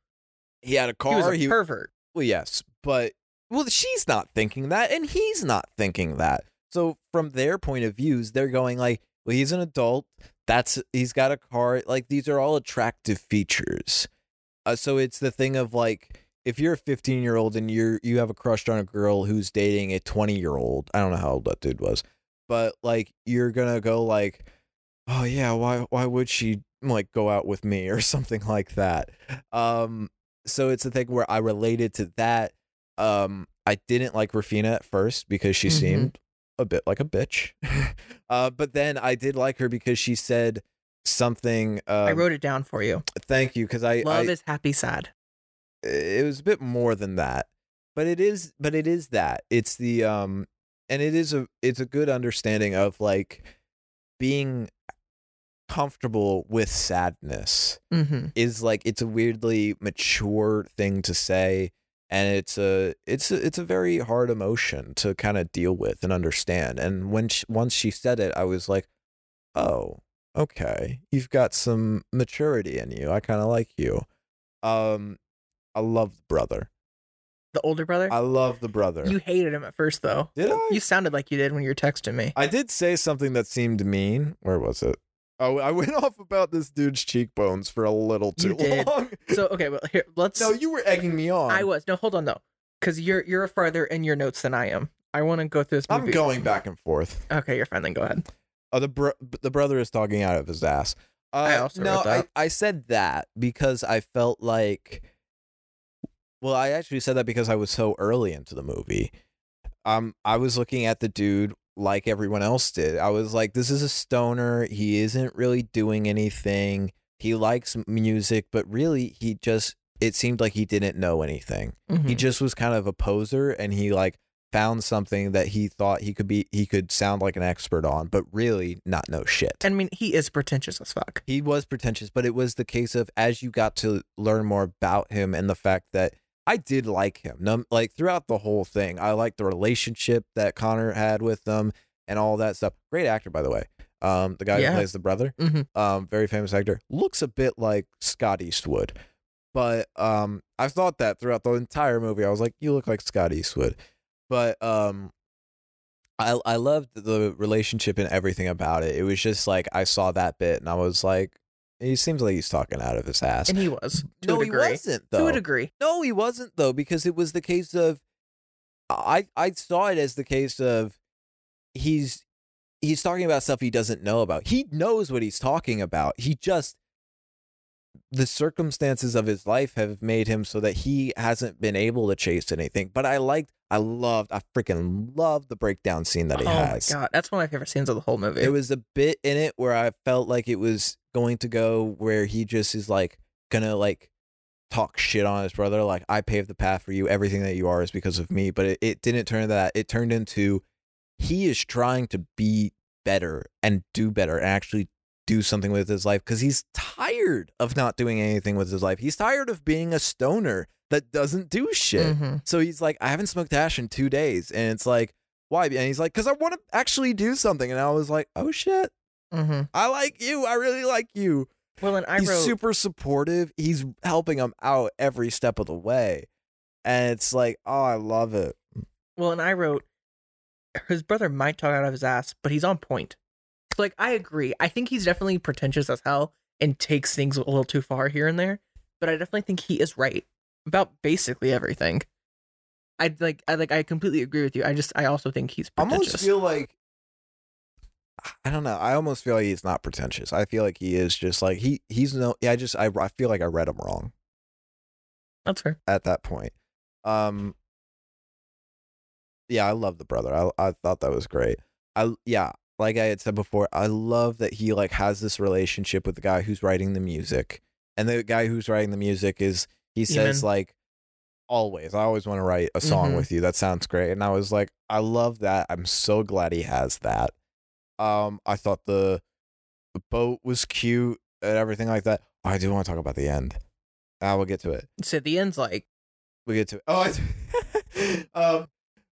He had a car. He was a he- pervert. well, yes, but well, she's not thinking that, and he's not thinking that. So from their point of views, they're going like, well, he's an adult. That's he's got a car. Like these are all attractive features. Uh, so it's the thing of like, if you're a 15 year old and you're you have a crush on a girl who's dating a 20 year old, I don't know how old that dude was, but like you're gonna go like, oh yeah, why why would she like go out with me or something like that? Um, so it's a thing where I related to that. Um, I didn't like Raphina at first because she Mhm. seemed a bit like a bitch. uh, but then I did like her because she said something. Um, I wrote it down for you. thank you because I, Love I is happy sad. it was a bit more than that but it is but it is that it's the um and it is a it's a good understanding of like being comfortable with sadness Mm-hmm. is like it's a weirdly mature thing to say and it's a it's a, it's a very hard emotion to kind of deal with and understand and when she, once she said it i was like oh okay you've got some maturity in you i kind of like you um i love the brother The older brother. i love the brother you hated him at first though. did i You sounded like you did when you were texting me. i did say something that seemed mean where was it oh i went off about this dude's cheekbones for a little too long So okay, well here let's. no you were egging me on I was no. Hold on though, because you're you're farther in your notes than I am. I want to go through this movie. I'm going back and forth. Okay, you're fine. Then go ahead. Oh, the bro- the brother is talking out of his ass. Uh, I also no, wrote that. I, I said that because I felt like. Well, I actually said that because I was so early into the movie. Um, I was looking at the dude like everyone else did. I was like, this is a stoner. He isn't really doing anything. He likes music, but really, he just. It seemed like he didn't know anything he Mhm. just was kind of a poser and he like found something that he thought he could be he could sound like an expert on but really not know shit I mean, he is pretentious as fuck. he was pretentious but it was the case of as you got to learn more about him and the fact that i did like him. Like throughout the whole thing i liked the relationship that conor had with them and all that stuff. Great actor by the way. Um the guy Yeah. who plays the brother. Mhm. um very famous actor. Looks a bit like scott eastwood. But um i thought that throughout the entire movie i was like you look like scott eastwood. But um i i loved the relationship and everything about it. It was just like i saw that bit and i was like he seems like he's talking out of his ass And he was no he wasn't though To a degree. no, he wasn't though, because it was the case of I I saw it as the case of he's he's talking about stuff he doesn't know about. He knows what he's talking about. He just the circumstances of his life have made him so that he hasn't been able to chase anything. But I liked I loved I freaking loved the breakdown scene that he oh has. my god, that's one of my favorite scenes of the whole movie. There was a bit in it where I felt like it was going to go where he just is like gonna like talk shit on his brother, like I paved the path for you, everything that you are is because of me. But it, it didn't turn that. It turned into he is trying to be better and do better and actually do something with his life because he's tired of not doing anything with his life. He's tired of being a stoner that doesn't do shit. Mhm. So he's like, I haven't smoked hash in two days. And it's like, why? And he's like, because I want to actually do something. And I was like, oh shit, Mhm. I like you. I really like you. Well, and I he's wrote super supportive. He's helping him out every step of the way. And it's like, oh, I love it. well, and I wrote his brother might talk out of his ass, but he's on point. like I agree. I think he's definitely pretentious as hell and takes things a little too far here and there. But I definitely think he is right about basically everything. I like I like I completely agree with you. I just I also think he's I almost feel like I don't know. I almost feel like he's not pretentious. I feel like he is just like he he's no. Yeah, I just I I feel like I read him wrong That's fair. at that point. Um. Yeah, I love the brother. I I thought that was great. I yeah, like I had said before, I love that he like has this relationship with the guy who's writing the music, and the guy who's writing the music is he says Eamon. like always i always want to write a song Mhm. with you that sounds great and i was like i love that i'm so glad he has that um i thought the the boat was cute and everything like that i do want to talk about the end i will get to it So the end's like we get to it. Oh, I, um,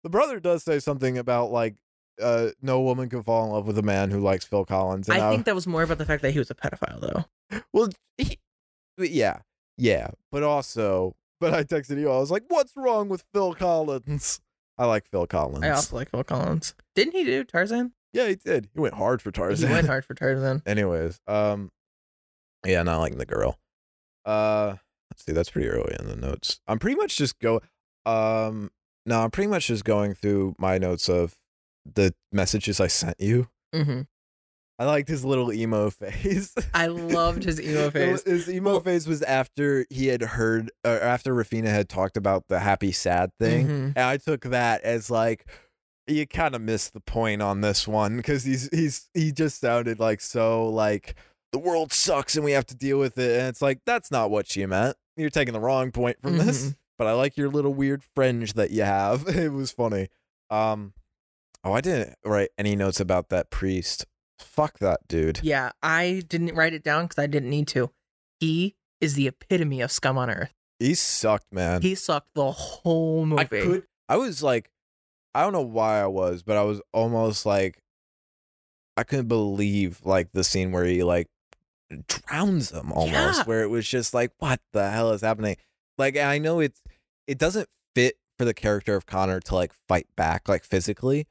the brother does say something about like uh, no woman can fall in love with a man who likes Phil Collins. And I think that was more about the fact that he was a pedophile though. well, he, yeah, yeah, but also, but I texted you. I was like, "What's wrong with Phil Collins?" I like Phil Collins. I also like Phil Collins. Didn't he do Tarzan? Yeah, he did. He went hard for Tarzan. He went hard for Tarzan. Anyways, um, yeah, not liking the girl. Uh, let's see, that's pretty early in the notes. I'm pretty much just go. Um, no, I'm pretty much just going through my notes of the messages I sent you. Mm-hmm. I liked his little emo phase. I loved his emo face. His emo phase was after he had heard, or after Raphina had talked about the happy sad thing, Mhm. and I took that as like you kind of missed the point on this one because he's he's he just sounded like so like the world sucks and we have to deal with it, and it's like that's not what she meant. You're taking the wrong point from this. Mhm. But I like your little weird fringe that you have. It was funny. Um, oh, I didn't write any notes about that priest. Fuck that dude. Yeah, I didn't write it down because I didn't need to. He is the epitome of scum on earth. He sucked, man. He sucked the whole movie. I could. I was like, I don't know why I was, but I was almost like, I couldn't believe like the scene where he like drowns him almost, Yeah. where it was just like, what the hell is happening? Like, I know it's it doesn't fit for the character of Conor to like fight back like physically,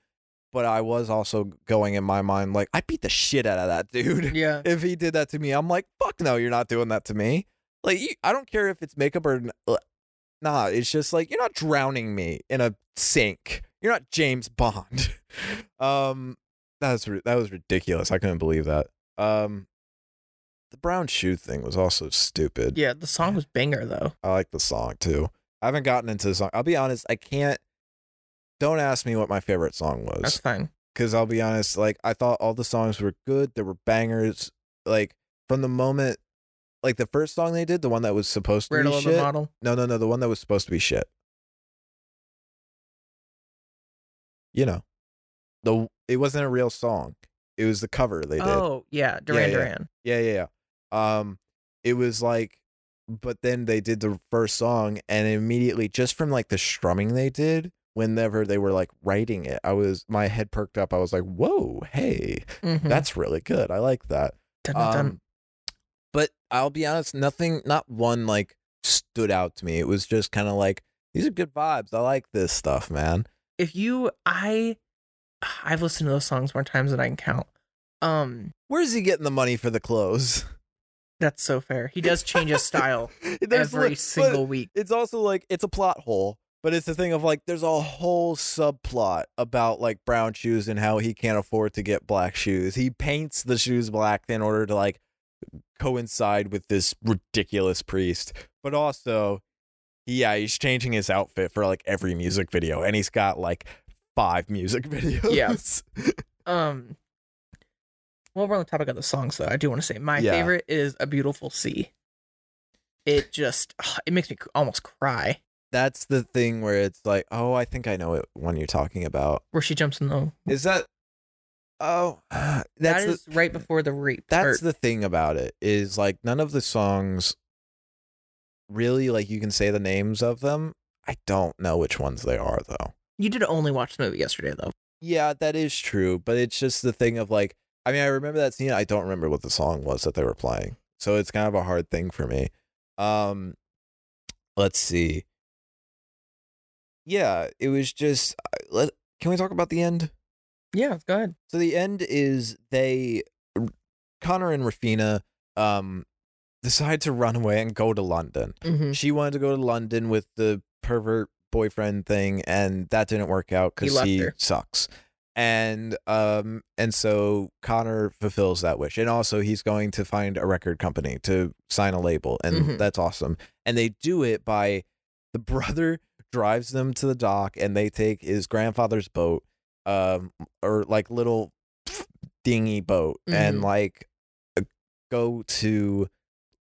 but I was also going in my mind like, I beat the shit out of that dude. yeah. if he did that to me, I'm like, fuck no, you're not doing that to me. Like, you, I don't care if it's makeup or nah. It's just like you're not drowning me in a sink. You're not James Bond. um, that's ri- that was ridiculous. I couldn't believe that. Um, the brown shoe thing was also stupid. Yeah, the song was banger though. I like the song too. I haven't gotten into the song. I'll be honest. I can't. Don't ask me what my favorite song was That's fine. because I'll be honest, like I thought all the songs were good. There were bangers. Like from the moment, like the first song they did, the one that was supposed to Riddle be shit. model. No, no, no, the one that was supposed to be shit. You know, the it wasn't a real song. It was the cover they did. Oh yeah, Duran yeah. Duran. Yeah, yeah, yeah. Um, it was like, but then they did the first song, and immediately, just from like the strumming they did, whenever they were like writing it, I was my head perked up. I was like, "Whoa, hey, Mhm. that's really good. I like that." Dun, dun, dun. Um, but I'll be honest, nothing, not one like stood out to me. It was just kind of like these are good vibes. I like this stuff, man. If you, I, I've listened to those songs more times than I can count. Um, Where's he getting the money for the clothes? that's so fair. He does change his style every li- but- single week. it's also like it's a plot hole but it's the thing of like there's a whole subplot about like brown shoes and how he can't afford to get black shoes he paints the shoes black in order to like coincide with this ridiculous priest but also yeah he's changing his outfit for like every music video and he's got like five music videos Yeah. Um, well, we're on the topic of the songs, though. I do want to say my Yeah. favorite is "A Beautiful Sea." It just, ugh, it makes me almost cry that's the thing where it's like oh i think i know it when you're talking about where she jumps in the. is that oh that's That the, right before the rape. that's or- the thing about it is like none of the songs really like you can say the names of them i don't know which ones they are though you did only watch the movie yesterday, though. yeah that is true but it's just the thing of like i mean i remember that scene i don't remember what the song was that they were playing so it's kind of a hard thing for me um let's see yeah it was just uh, let can we talk about the end Yeah, go ahead. So the end is they Conor and Raphina um decide to run away and go to London. Mm-hmm. She wanted to go to London with the pervert boyfriend thing and that didn't work out cuz left he, sucks. And um and so Conor fulfills that wish. And also he's going to find a record company to sign a label and Mhm. that's awesome. And they do it by the brother drives them to the dock and they take his grandfather's boat um or like little dinghy boat and Mhm. like uh, go to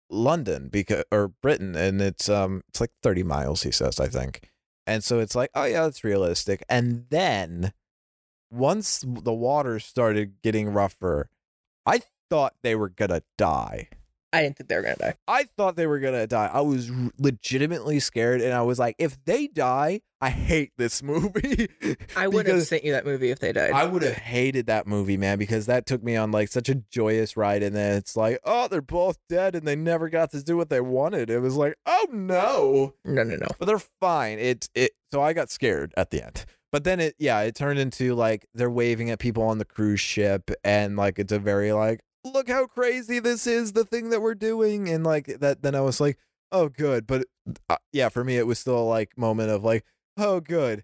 London because or Britain and it's um it's like 30 miles he says I think. And so it's like oh yeah that's realistic and then once the water started getting rougher I thought they were to die. I didn't think they were gonna die. I thought they were gonna die. I was legitimately scared, and I was like, if they die, I hate this movie. I would have sent you that movie if they died. I would have hated that movie, man, because that took me on like such a joyous ride, and then it's like, oh, they're both dead, and they never got to do what they wanted. It was like, oh no, no, no, no. but they're fine. It's it. So I got scared at the end. But then it, yeah, it turned into like they're waving at people on the cruise ship, and like it's a very like, look how crazy this is, the thing that we're doing, and like that. Then I was like, oh, good. But uh, yeah, for me, it was still like moment of like, oh, good,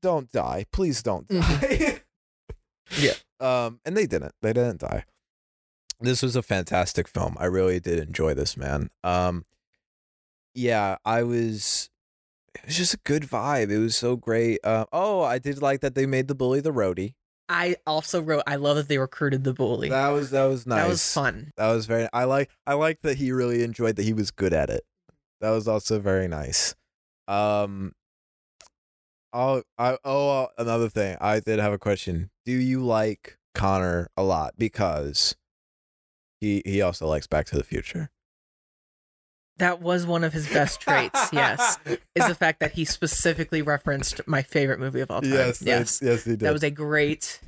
don't die, please don't die. Yeah. Um, and they didn't. They didn't die. This was a fantastic film. I really did enjoy this, man. Um, yeah, I was it was just a good vibe. It was so great. Uh, oh, I did like that they made the bully the roadie. I also wrote. I love that they recruited the bully. That was that was nice. That was fun. That was very. I like. I like that he really enjoyed that he was good at it. That was also very nice. Um. Oh, I oh another thing. I did have a question. Do you like Conor a lot because he he also likes Back to the Future? That was one of his best traits. yes, is the fact that he specifically referenced my favorite movie of all time. Yes, yes. yes, he did. That was a great.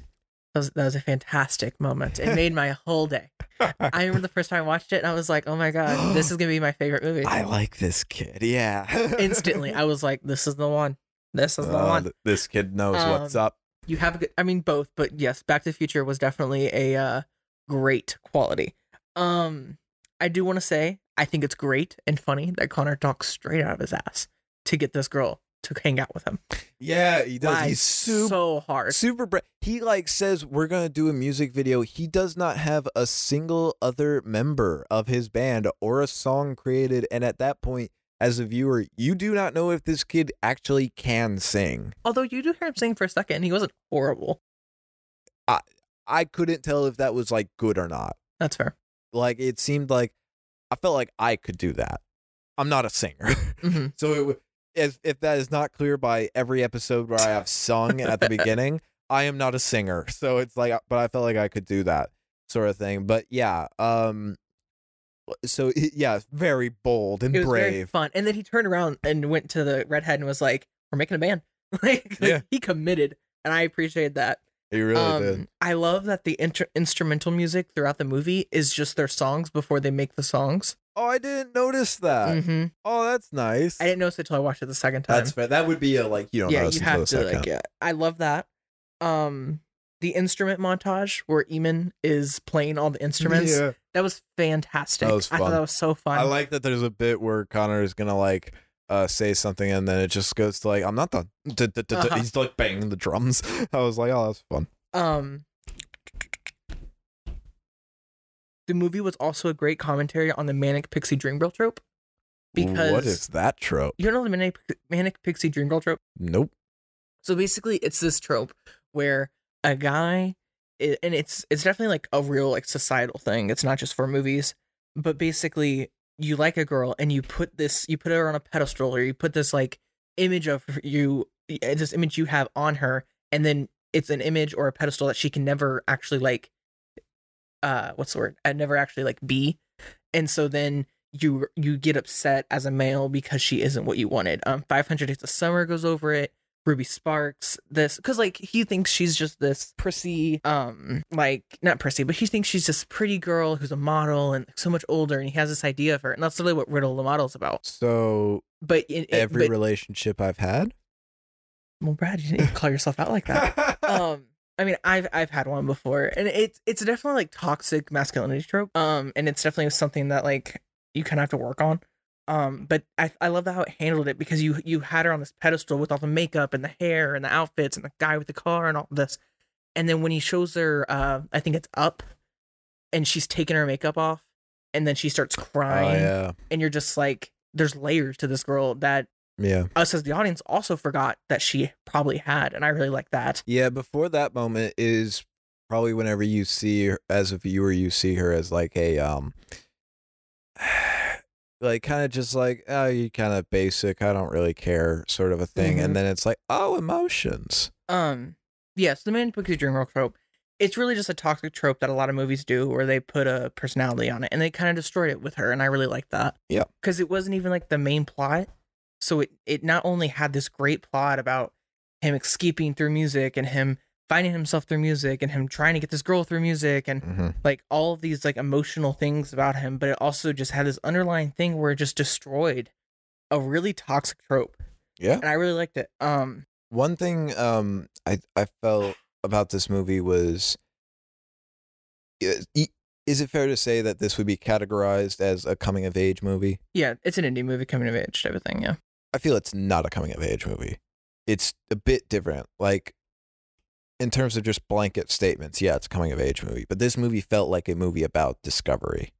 That was, that was a fantastic moment. It made my whole day. I remember the first time I watched it, and I was like, "Oh my god, this is gonna be my favorite movie." I like this kid. Yeah. Instantly, I was like, "This is the one. This is the Oh, one." this kid knows what's Um, up. You have a good. I mean, both, but yes, Back to the Future was definitely a uh, great quality. Um, I do want to say I think it's great and funny that Conor talks straight out of his ass to get this girl to hang out with him. Yeah, he does. He's super so hard. super bra- he like says we're gonna do a music video he does not have a single other member of his band or a song created and at that point as a viewer you do not know if this kid actually can sing Although you do hear him sing for a second, and he wasn't horrible. I i couldn't tell if that was like good or not That's fair. like it seemed like i felt like i could do that i'm not a singer hmm so it, if, if that is not clear by every episode where i have sung at the beginning i am not a singer so it's like but i felt like i could do that sort of thing but yeah um so yeah very bold and It was very brave fun. And then he turned around and went to the redhead and was like, "We're making a band." like, like, Yeah. he committed, and I appreciate that. He really um, did I love that the inter- instrumental music throughout the movie is just their songs before they make the songs. oh i didn't notice that hmm oh that's nice I didn't notice it until I watched it the second time. that's fair that would be a like you don't yeah, you have to like. Yeah, I love that. Um, the instrument montage where Eamon is playing all the instruments yeah. that was fantastic. That was I thought that was so fun. i like that there's a bit where conor is gonna like uh, say something and then it just goes to like I'm not done. Uh-huh. He's like banging the drums. I was like, oh, that's fun. Um, the movie was also a great commentary on the manic pixie dream girl trope. Because what is that trope? you don't know the manic, manic pixie dream girl trope. Nope. So basically, it's this trope where a guy, and it's it's definitely like a real like societal thing. It's not just for movies, but basically, you like a girl and you put this, you put her on a pedestal, or you put this like image of you, eh, this image you have on her, and then it's an image or a pedestal that she can never actually like, uh, what's the word? I never actually like be, and so then you you get upset as a male because she isn't what you wanted. Um, Five Hundred Days of Summer goes over it. Ruby Sparks, this because like he thinks she's just this prissy, um, like not prissy, but he thinks she's this pretty girl who's a model and so much older, and he has this idea of her, and that's really what Riddle the Model's about. So But in, it, every but, relationship I've had. well, Brad, you didn't call yourself out like that. Um, I mean, I've I've had one before, and it's it's definitely like toxic masculinity trope. Um, and it's definitely something that like you kind of have to work on. Um, but I I love how it handled it because you you had her on this pedestal with all the makeup and the hair and the outfits and the guy with the car and all this, and then when he shows her, uh, I think it's up, and she's taking her makeup off, and then she starts Oh crying, yeah, and you're just like, there's layers to this girl that yeah, us as the audience also forgot that she probably had, and I really like that. yeah. Before that moment is probably whenever you see her, as a viewer, you see her as like a um, like kind of just like oh, you kind of basic. I don't really care, sort of a thing. Mhm. And then it's like oh, emotions. Um, yes, the manic pixie dream girl trope. It's really just a toxic trope that a lot of movies do, where they put a personality on it, and they kind of destroyed it with her, and I really like that. Yeah. because it wasn't even like the main plot, so it it not only had this great plot about him escaping through music and him finding himself through music and him trying to get this girl through music and hmm like all of these like emotional things about him, but it also just had this underlying thing where it just destroyed a really toxic trope, Yeah. and I really liked it. Um, One thing um I I felt about this movie was is it fair to say that this would be categorized as a coming of age movie? yeah, it's an indie movie coming of age type of thing. Yeah. I feel it's not a coming of age movie. It's a bit different. Like in terms of just blanket statements, yeah, it's a coming of age movie, but this movie felt like a movie about discovery.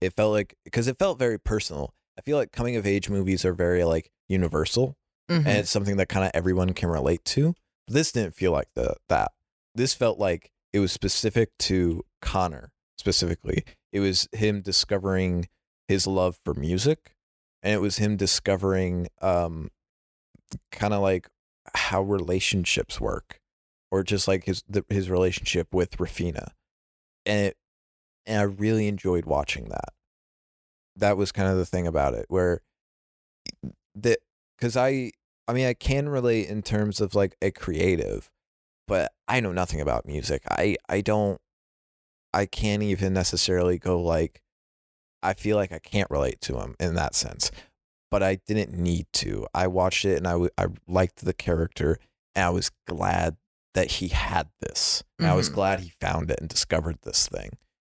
It felt like because it felt very personal. I feel like coming of age movies are very like universal Mhm. and it's something that kind of everyone can relate to. This didn't feel like the that. This felt like it was specific to Conor specifically. It was him discovering his love for music, and it was him discovering um kind of like how relationships work, or just like his the, his relationship with Raphina, and it, and I really enjoyed watching that. That was kind of the thing about it, where that because I I mean I can relate in terms of like a creative, but I know nothing about music. I I don't I can't even necessarily go like I feel like I can't relate to him in that sense. But I didn't need to. I watched it and I w- I liked the character and I was glad that he had this. And I was Mhm. glad he found it and discovered this thing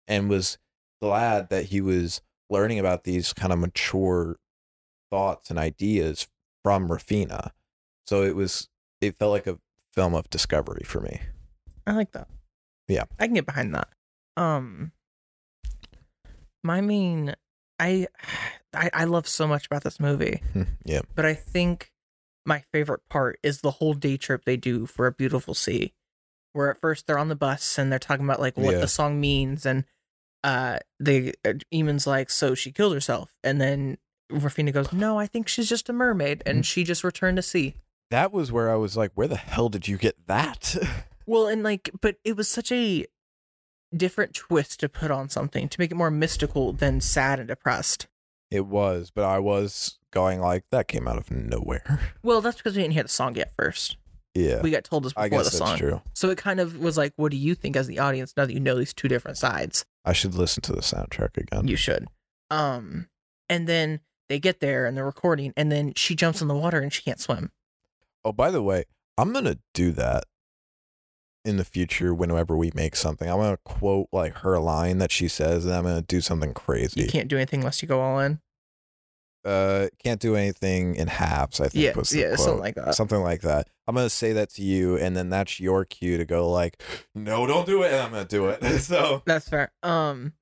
and was glad that he was learning about these kind of mature thoughts and ideas from Raphina. So it was it felt like a film of discovery for me. I like that. Yeah. I can get behind that. Um my main I I, I love so much about this movie, yeah. but I think my favorite part is the whole day trip they do for a beautiful sea. Where at first they're on the bus and they're talking about like what Yeah. the song means and uh they uh, Eamon's like so she killed herself and then Raphina goes no I think she's just a mermaid and she just returned to sea. That was where I was like, where the hell did you get that? Well, and like, but it was such a different twist to put on something to make it more mystical than sad and depressed. it was, but I was going like that came out of nowhere. Well, that's because we didn't hear the song yet first. yeah. We got told this I before guess the that's song. true. So it kind of was like, what do you think as the audience now that you know these two different sides? I should listen to the soundtrack again. You should. Um, and then they get there and they're recording, and then she jumps in the water and she can't swim. Oh, by the way, I'm gonna do that in the future whenever we make something. I'm gonna quote like her line that she says, and I'm gonna do something crazy. You can't do anything unless you go all in. Uh, can't do anything in halves. I think Yeah, was the yeah, quote. something like that. Something like that. I'm gonna say that to you, and then that's your cue to go like, "No, don't do it," and I'm gonna do it. so That's fair. Um,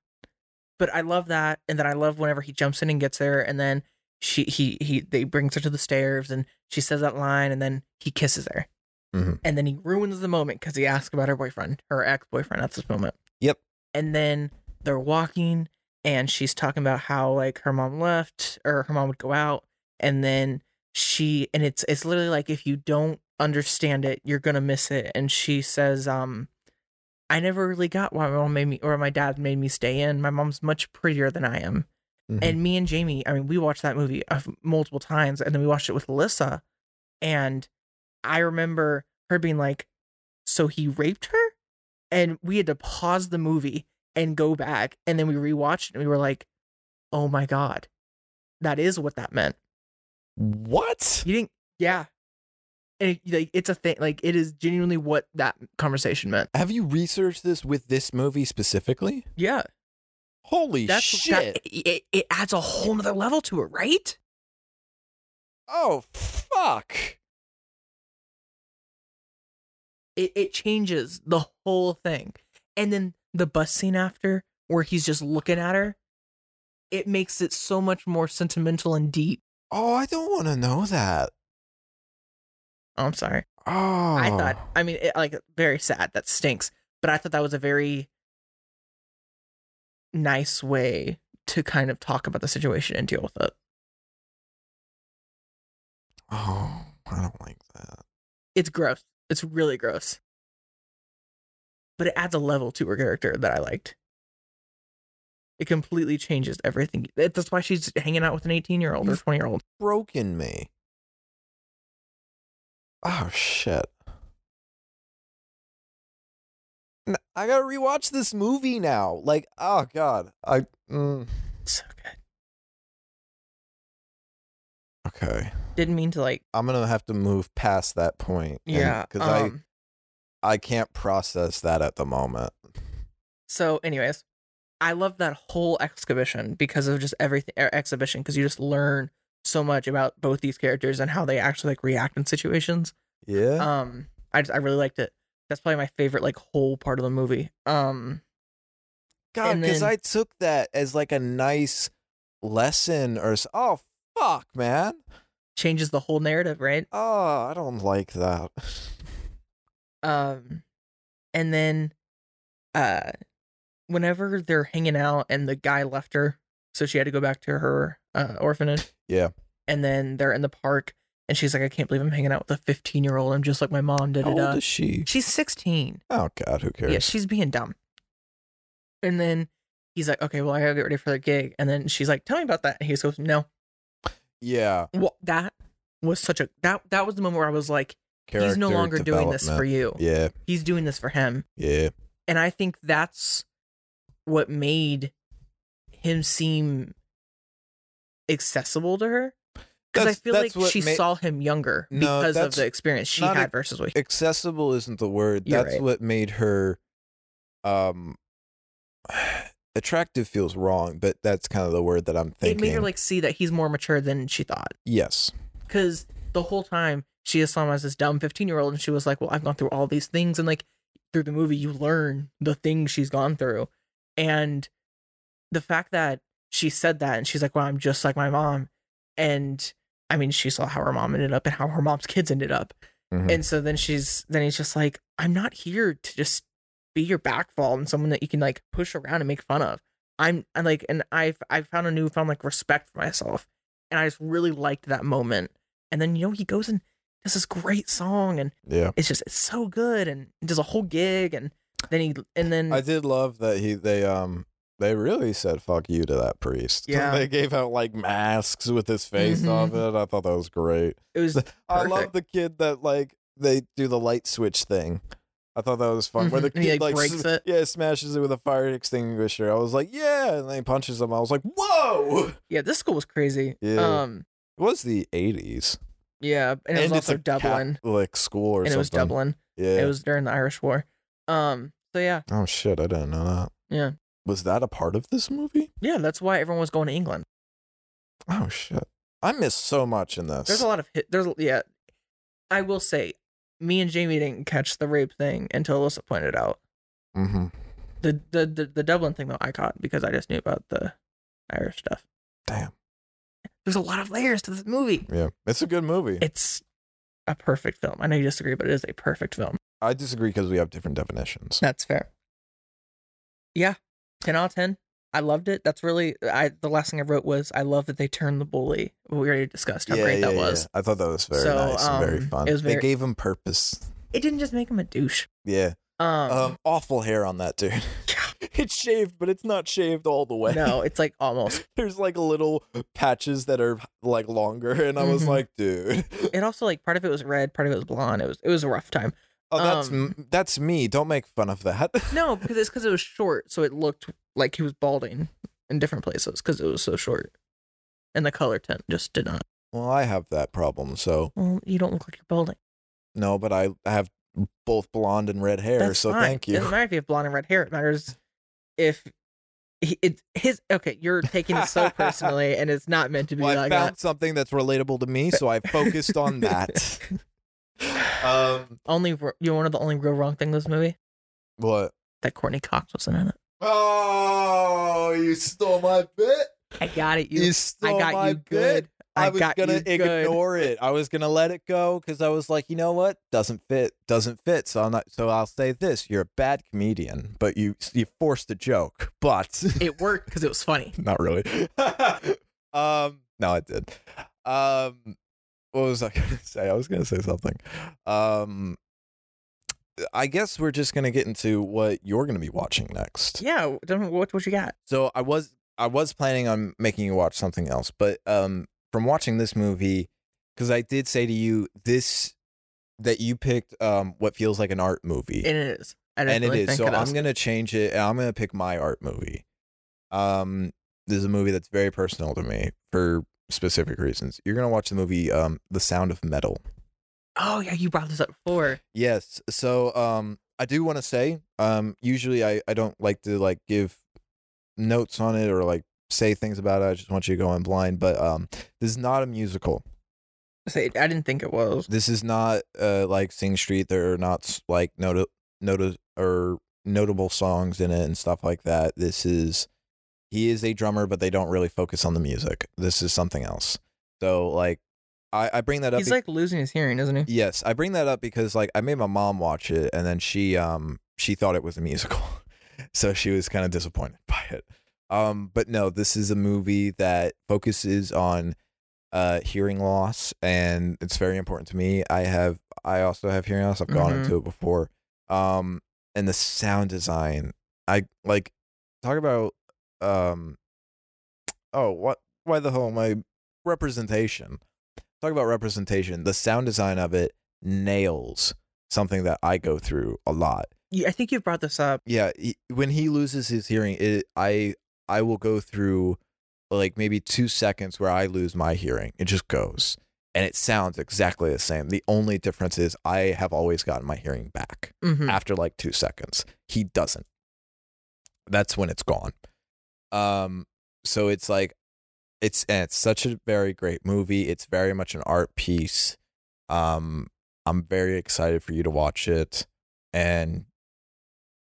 but I love that, and then I love whenever he jumps in and gets there, and then she he he they brings her to the stairs, and she says that line, and then he kisses her, Mhm. and then he ruins the moment because he asks about her boyfriend, her ex boyfriend at this moment. Yep. And then they're walking, and she's talking about how like her mom left, or her mom would go out, and then she and it's it's literally like if you don't understand it, you're gonna miss it. And she says, um. I never really got why my mom made me or my dad made me stay in. My mom's much prettier than I am. Mhm. And me and Jamie, I mean, we watched that movie uh, multiple times and then we watched it with Alyssa. And I remember her being like, So he raped her? And we had to pause the movie and go back. And then we rewatched and we were like, Oh my God, that is what that meant. what? You didn't, yeah. And it, like it's a thing. Like it is genuinely what that conversation meant. Have you researched this with this movie specifically? Yeah, Holy that's shit! that. It, it adds a whole nother level to it, right? oh fuck! It it changes the whole thing, and then the bus scene after, where he's just looking at her, it makes it so much more sentimental and deep. Oh, I don't want to know that. Oh, I'm sorry. Oh, I thought, oh. I mean, it, like very sad. That stinks. But I thought that was a very nice way to kind of talk about the situation and deal with it. Oh, I don't like that. It's gross. It's really gross. But it adds a level to her character that I liked. It completely changes everything. That's why she's hanging out with an 18 year old or 20 year old. Broken me. Oh shit. I gotta rewatch this movie now. Like, oh god. I. Mm. So good. Okay. Didn't mean to like, I'm gonna have to move past that point. yeah. Cause um, I can't process that at the moment. So, anyways, I love that whole exhibition because of just everything er, exhibition because you just learn so much about both these characters and how they actually like react in situations. Yeah. Um, I just, I really liked it. That's probably my favorite like whole part of the movie. Um, God, because I took that as like a nice lesson or oh fuck, man. changes the whole narrative, right? Oh, I don't like that. Um, and then, uh, whenever they're hanging out and the guy left her, so she had to go back to her uh, orphanage. Yeah. And then they're in the park, and she's like, "I can't believe I'm hanging out with a 15 year old. I'm just like my mom." Da How da old is she? She's 16. Oh God, who cares? Yeah, she's being dumb. And then he's like, "Okay, well, I gotta get ready for the gig." And then she's like, "Tell me about that." And he goes, "No." yeah. Well, that was such a that that was the moment where I was like, "He's no longer doing this for you. Yeah, He's doing this for him." yeah. and I think that's what made him seem accessible to her. Because I feel like she ma- saw him younger No, because of the experience she had a- versus what. Accessible isn't the word. You're That's right. what made her um attractive feels wrong, but that's kind of the word that I'm thinking. It made her like see that he's more mature than she thought. yes. Because the whole time she just saw him as this dumb fifteen year old, and she was like, "Well, I've gone through all these things," and like through the movie, you learn the things she's gone through, and the fact that she said that, and she's like, "Well, I'm just like my mom," and I mean, she saw how her mom ended up and how her mom's kids ended up, Mhm. and so then she's then he's just like, "I'm not here to just be your backfall and someone that you can like push around and make fun of." I'm, I'm like, and I've I found a newfound like respect for myself, and I just really liked that moment. And then you know he goes and this great song, and yeah. it's just it's so good, and does a whole gig, and then he and then I did love that he they um they really said fuck you to that priest. Yeah. They gave out like masks with his face Mhm. on it. I thought that was great. it was I love the kid that like they do the light switch thing. I thought that was fun. Where the Mhm. Kid he, like, like breaks s- it. Yeah, smashes it with a fire extinguisher. I was like, yeah, and then he punches him. I was like, whoa. yeah. This school was crazy. Yeah. Um. It was the eighties. Yeah, and it was it's also Dublin, Catholic school or and it was Dublin. Yeah. It was during the Irish War. Um. So yeah, oh shit, I didn't know that. yeah, Was that a part of this movie? yeah. That's why everyone was going to England. Oh shit. I missed so much in this. There's a lot of hit. There's yeah. I will say, me and Jamie didn't catch the rape thing until Alyssa pointed out. mm-hmm. The, the the the Dublin thing though I caught because I just knew about the Irish stuff. Damn. There's a lot of layers to this movie. Yeah. It's a good movie. It's a perfect film. I know you disagree, but it is a perfect film. I disagree because we have different definitions. That's fair. Yeah, ten out of ten. I loved it. That's really I. The last thing I wrote was I love that they turned the bully. We already discussed how great that was. I thought that was very So, nice and very um, fun. it was They gave him purpose. It didn't just make him a douche. Yeah. Um, Um, awful hair on that dude. it's shaved, but it's not shaved all the way. no, it's like almost. There's like little patches that are like longer, and I was Mhm. like, dude. It also like part of it was red, part of it was blonde. It was it was a rough time. Oh, that's Um, that's me. Don't make fun of that. No, because it's because it was short, so it looked like he was balding in different places because it was so short, and the color tint just did not. well, I have that problem, so Well, you don't look like you're balding. no, but I have both blonde and red hair, That's so fine. thank you. It doesn't matter if you have blonde and red hair. It matters if he, it his okay. You're taking it so personally, and it's not meant to be Well, I found that. something that's relatable to me, so I focused on that. um, Only you know one of the only real wrong thing in this movie what? that Courteney Cox wasn't in it. Oh, you stole my bit. I got it. You, You. stole I got my you bit. good. I, I was gonna you good. ignore it. I was gonna let it go because I was like, you know what, doesn't fit, doesn't fit. So I'm not. So I'll say this: you're a bad comedian, but you you forced a joke, but It worked because it was funny. not really. um, no, it did. Um, what was I gonna say? I was gonna say something. Um, I guess we're just gonna get into what you're gonna be watching next. Yeah. What what you got? So I was I was planning on making you watch something else, but um, from watching this movie, because I did say to you this that you picked um what feels like an art movie, it is. And it definitely is. So it I'm gonna change it, and I'm gonna pick my art movie. Um, this is a movie that's very personal to me for specific reasons. You're gonna watch the movie um The Sound of Metal. Oh yeah, you brought this up before. Yes. So um I do want to say um usually I I don't like to like give notes on it or like say things about it. I just want you to go in blind, but um this is not a musical. Say, I didn't think it was. This is not uh like Sing Street there are not like nota nota or notable songs in it and stuff like that. This is he is a drummer but they don't really focus on the music. This is something else. So like I I bring that up He's be- like losing his hearing, isn't he? Yes, I bring that up because like I made my mom watch it and then she um she thought it was a musical. so she was kind of disappointed by it. Um but no, this is a movie that focuses on uh hearing loss and it's very important to me. I have I also have hearing loss. I've gone Mhm. into it before. Um and the sound design. I like talk about um oh what why the hell am I representation? Talk about representation. The sound design of it nails something that I go through a lot. You, I think you've brought this up. Yeah, he, when he loses his hearing, it I I will go through like maybe 2 seconds where I lose my hearing. It just goes and it sounds exactly the same. The only difference is I have always gotten my hearing back Mhm. after like 2 seconds. He doesn't. That's when it's gone. Um so it's like it's and it's such a very great movie. It's very much an art piece. Um I'm very excited for you to watch it and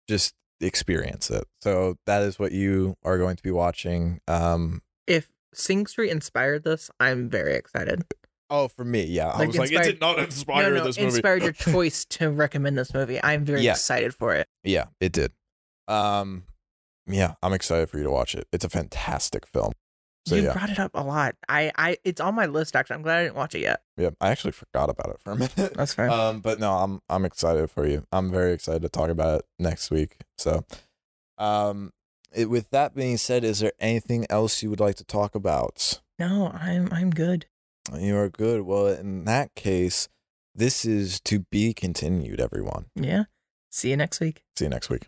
just experience it. So that is what you are going to be watching. Um If Sing Street inspired this, I'm very excited. oh for me, yeah. I Like, was like it did not inspire no, no, this movie. It inspired your choice to recommend this movie. I'm very Yeah. excited for it. Yeah, it did. Um yeah, I'm excited for you to watch it. It's a fantastic film. So you yeah. brought it up a lot. I, I, it's on my list actually. I'm glad I didn't watch it yet. Yeah, I actually forgot about it for a minute. That's fair. Um, but no, I'm I'm excited for you. I'm very excited to talk about it next week. So, um, it, with that being said, is there anything else you would like to talk about? no, I'm, I'm good. You are good. Well, in that case, this is to be continued. Everyone, Yeah. See you next week. see you next week.